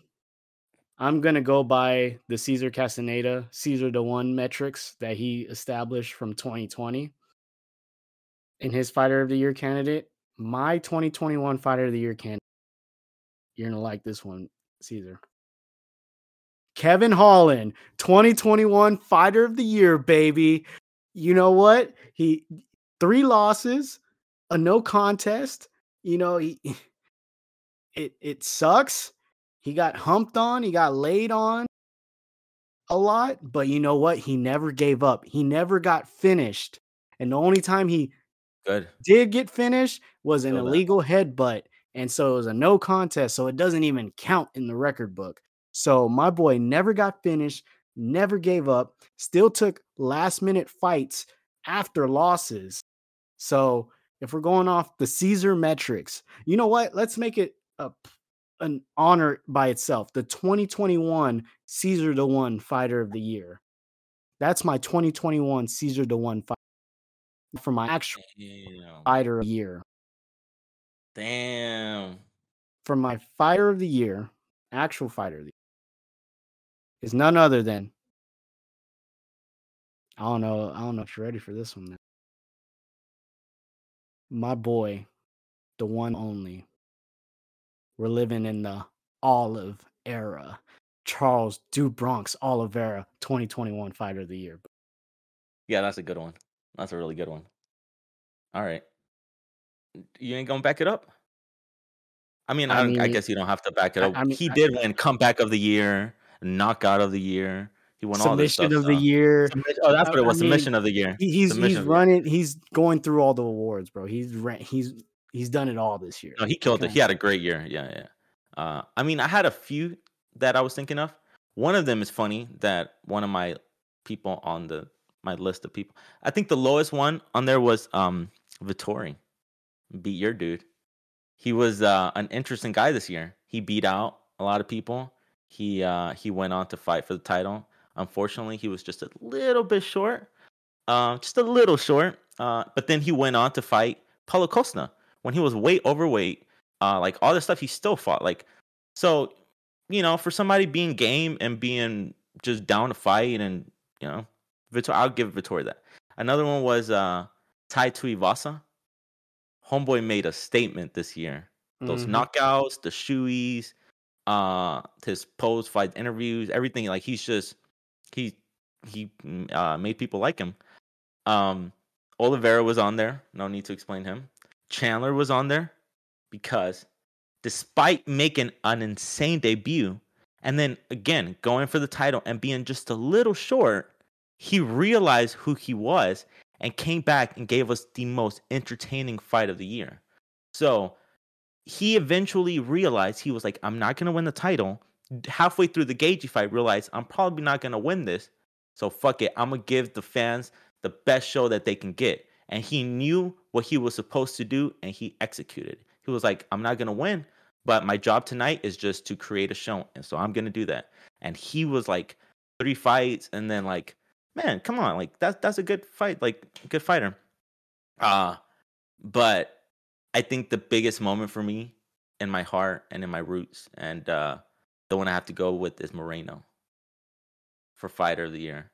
I'm gonna go by the Caesar Castaneda, Caesar the one metrics that he established from 2020 in his fighter of the year candidate. My 2021 fighter of the year candidate. You're gonna like this one, Caesar. Kevin Holland, 2021 fighter of the year, baby. You know what? He three losses, a no contest. You know, he it it sucks. He got humped on, he got laid on a lot, but you know what? He never gave up. He never got finished. And the only time he good. did get finished was an illegal headbutt. And so it was a no contest. So it doesn't even count in the record book. So my boy never got finished, never gave up, still took last minute fights after losses. So if we're going off the Caesar metrics, you know what? Let's make it a an honor by itself. The 2021 Caesar the One Fighter of the Year. That's my 2021 Caesar the One fight for my actual Damn. fighter of the year. Damn. For my fighter of the year, actual fighter of the year, is none other than I don't know. I don't know if you're ready for this one. Then. My boy, the one only. We're living in the olive era. Charles do Bronx Oliveira, 2021 fighter of the year. Yeah, that's a good one. That's a really good one. All right. You ain't gonna back it up? I mean, I I, I guess you don't have to back it up. I mean, he did win comeback of the year, knockout of the year. He won all this Submission stuff. of the year. Submission- Oh, that's what it was. Mean, Submission of the year. He's Submission he's running. He's going through all the awards, bro. He's he's he's done it all this year. No, he killed it. He had a great year. Yeah, yeah. Uh, I mean, I had a few that I was thinking of. One of them is funny that one of my people on the my list of people. I think the lowest one on there was um Vettori. Beat your dude. He was uh, an interesting guy this year. He beat out a lot of people. He uh, he went on to fight for the title. Unfortunately, he was just a little bit short. Uh, just a little short. Uh, but then he went on to fight Paulo Costa when he was way overweight. Uh, like all this stuff he still fought. Like so, you know, for somebody being game and being just down to fight, and you know, Vitor, I'll give Vettori that. Another one was uh, Tai Tuivasa. Homeboy made a statement this year. Those Mhm. knockouts, the shoeys, uh, his post fight interviews, everything. Like he's just he he mm, uh, made people like him. Um, Oliveira was on there. No need to explain him. Chandler was on there because despite making an insane debut and then again going for the title and being just a little short, he realized who he was and came back and gave us the most entertaining fight of the year. So he eventually realized he was like, I'm not gonna win the title. Halfway through the Gaethje fight, realized I'm probably not gonna win this. So fuck it. I'm gonna give the fans the best show that they can get. And he knew what he was supposed to do and he executed. He was like, I'm not gonna win, but my job tonight is just to create a show. And so I'm gonna do that. And he was like three fights and then like, man, come on, like that's that's a good fight, like good fighter. Uh but I think the biggest moment for me in my heart and in my roots, and uh, the one I have to go with is Moreno for fighter of the year.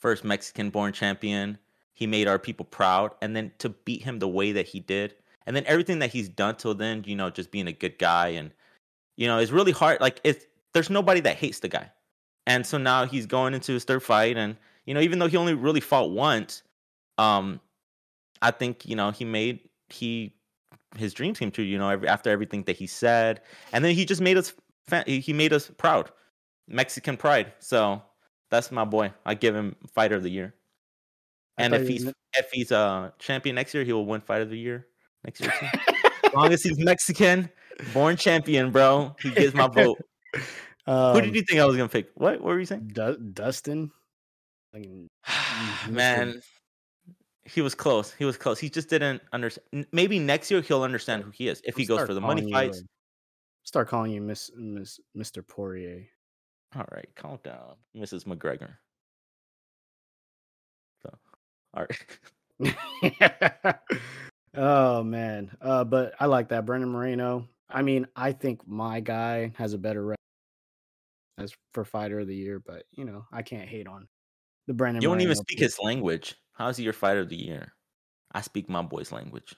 First Mexican born champion. He made our people proud. And then to beat him the way that he did. And then everything that he's done till then, you know, just being a good guy. And, you know, it's really hard. Like, it's, there's nobody that hates the guy. And so now he's going into his third fight. And, you know, even though he only really fought once, um, I think, you know, he made, he his dream came true. You know, every, after everything that he said, and then he just made us he made us proud, Mexican pride. So that's my boy. I give him fighter of the year. And if he's if he's a champion next year, he will win fight of the year next year as long as he's Mexican, born champion, bro, he gets my vote. Um, Who did you think I was gonna pick? What? What were you saying? Du- Dustin? Man, he was close. He was close. He just didn't understand. Maybe next year he'll understand who he is if he I'll goes for the money you, fights. uh, Start calling you Miss, Miss Mr. Poirier. All right, calm down, Mrs. McGregor. All right. oh man, uh, but I like that Brandon Moreno. I mean, I think my guy has a better record as for fighter of the year, but you know, I can't hate on the Brendan. you don't even speak his language. How's he your fighter of the year? I speak my boy's language.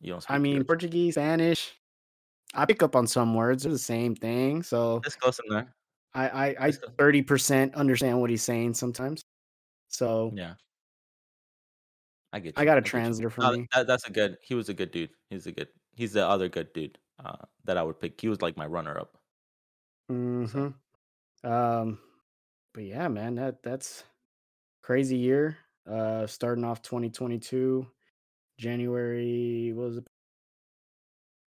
You don't. Speak I mean, yours. Portuguese, Spanish. I pick up on some words; they're the same thing. So let's go some there. I, I, thirty percent understand what he's saying sometimes. So Yeah, I get. I got a get you. translator for No, me. that, that's a good. He was a good dude. He's a good. He's the other good dude uh, that I would pick. He was like my runner up. hmm Um, but yeah, man, that that's crazy year. Uh, starting off 2022, January what was it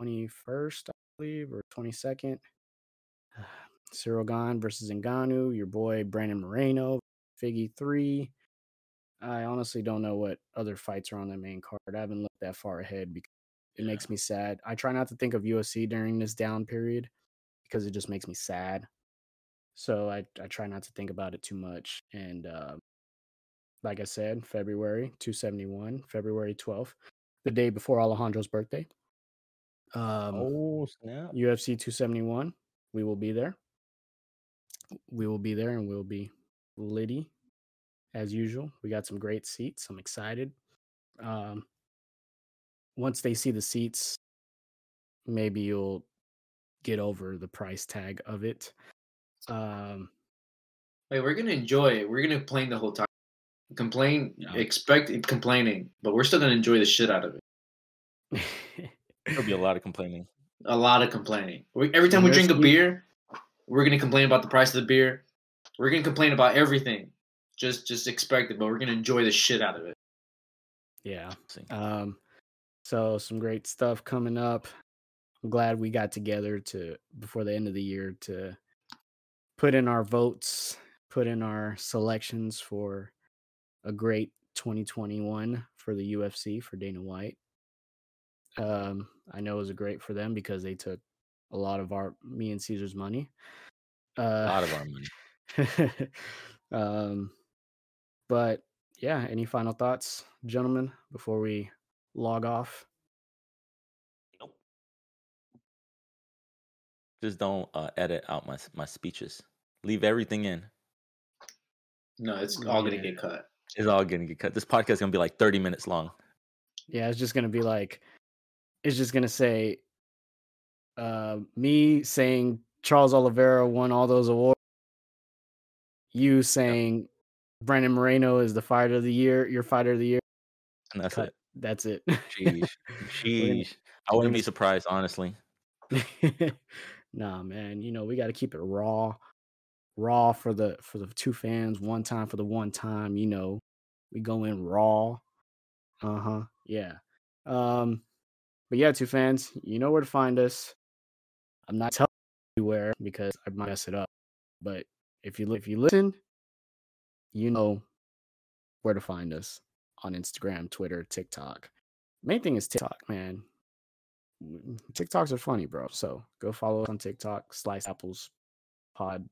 21st, I believe, or 22nd. Ciryl Gane versus Ngannou. Your boy Brandon Moreno, Figgy three. I honestly don't know what other fights are on the main card. I haven't looked that far ahead because it Yeah. makes me sad. I try not to think of UFC during this down period because it just makes me sad. So I, I try not to think about it too much. And uh, like I said, February 271, February 12th, the day before Alejandro's birthday. Um, oh snap! UFC 271. We will be there. We will be there and we'll be litty as usual. We got some great seats. I'm excited. Um, once they see the seats, maybe you'll get over the price tag of it. Um, Hey, we're gonna enjoy it. We're gonna complain the whole time. Complain, Yeah. expect complaining, but we're still gonna enjoy the shit out of it. There'll be a lot of complaining. A lot of complaining. We, every time we drink a beer, we're gonna complain about the price of the beer. We're gonna complain about everything. Just, just expect it, but we're gonna enjoy the shit out of it. yeah. Um, So some great stuff coming up. I'm glad we got together to before the end of the year to put in our votes, put in our selections for a great 2021 for the UFC for Dana White. Um, I know it was a great for them because they took a lot of our me and Caesar's money. A Uh, lot of our money. um, but yeah, any final thoughts, gentlemen, before we log off? Nope. Just don't uh, edit out my my speeches. Leave everything in. No, it's all gonna get cut. It's all gonna get cut. This podcast is gonna be like 30 minutes long. Yeah, it's just gonna be like, it's just gonna say, uh, me saying Charles Oliveira won all those awards. You saying Brandon Moreno is the fighter of the year, your fighter of the year. And that's Cut. it. That's it. Gonna- Sheesh. I wouldn't be surprised, honestly. nah, man. You know we got to keep it raw, raw for the for the two fans. One time for the one time. You know, we go in raw. Uh huh. Yeah. Um. But yeah, two fans. You know where to find us. I'm not telling you where because I might mess it up. But if you if you listen, you know where to find us on Instagram, Twitter, TikTok. Main thing is TikTok, man. Mm, TikToks are funny, bro. So go follow us on TikTok, Sliced Apples Pod,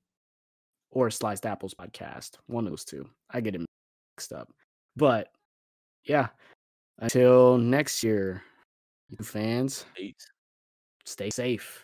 or Sliced Apples Podcast. One of those two. I get it mixed up. But yeah, until next year, you fans, Peace. stay safe.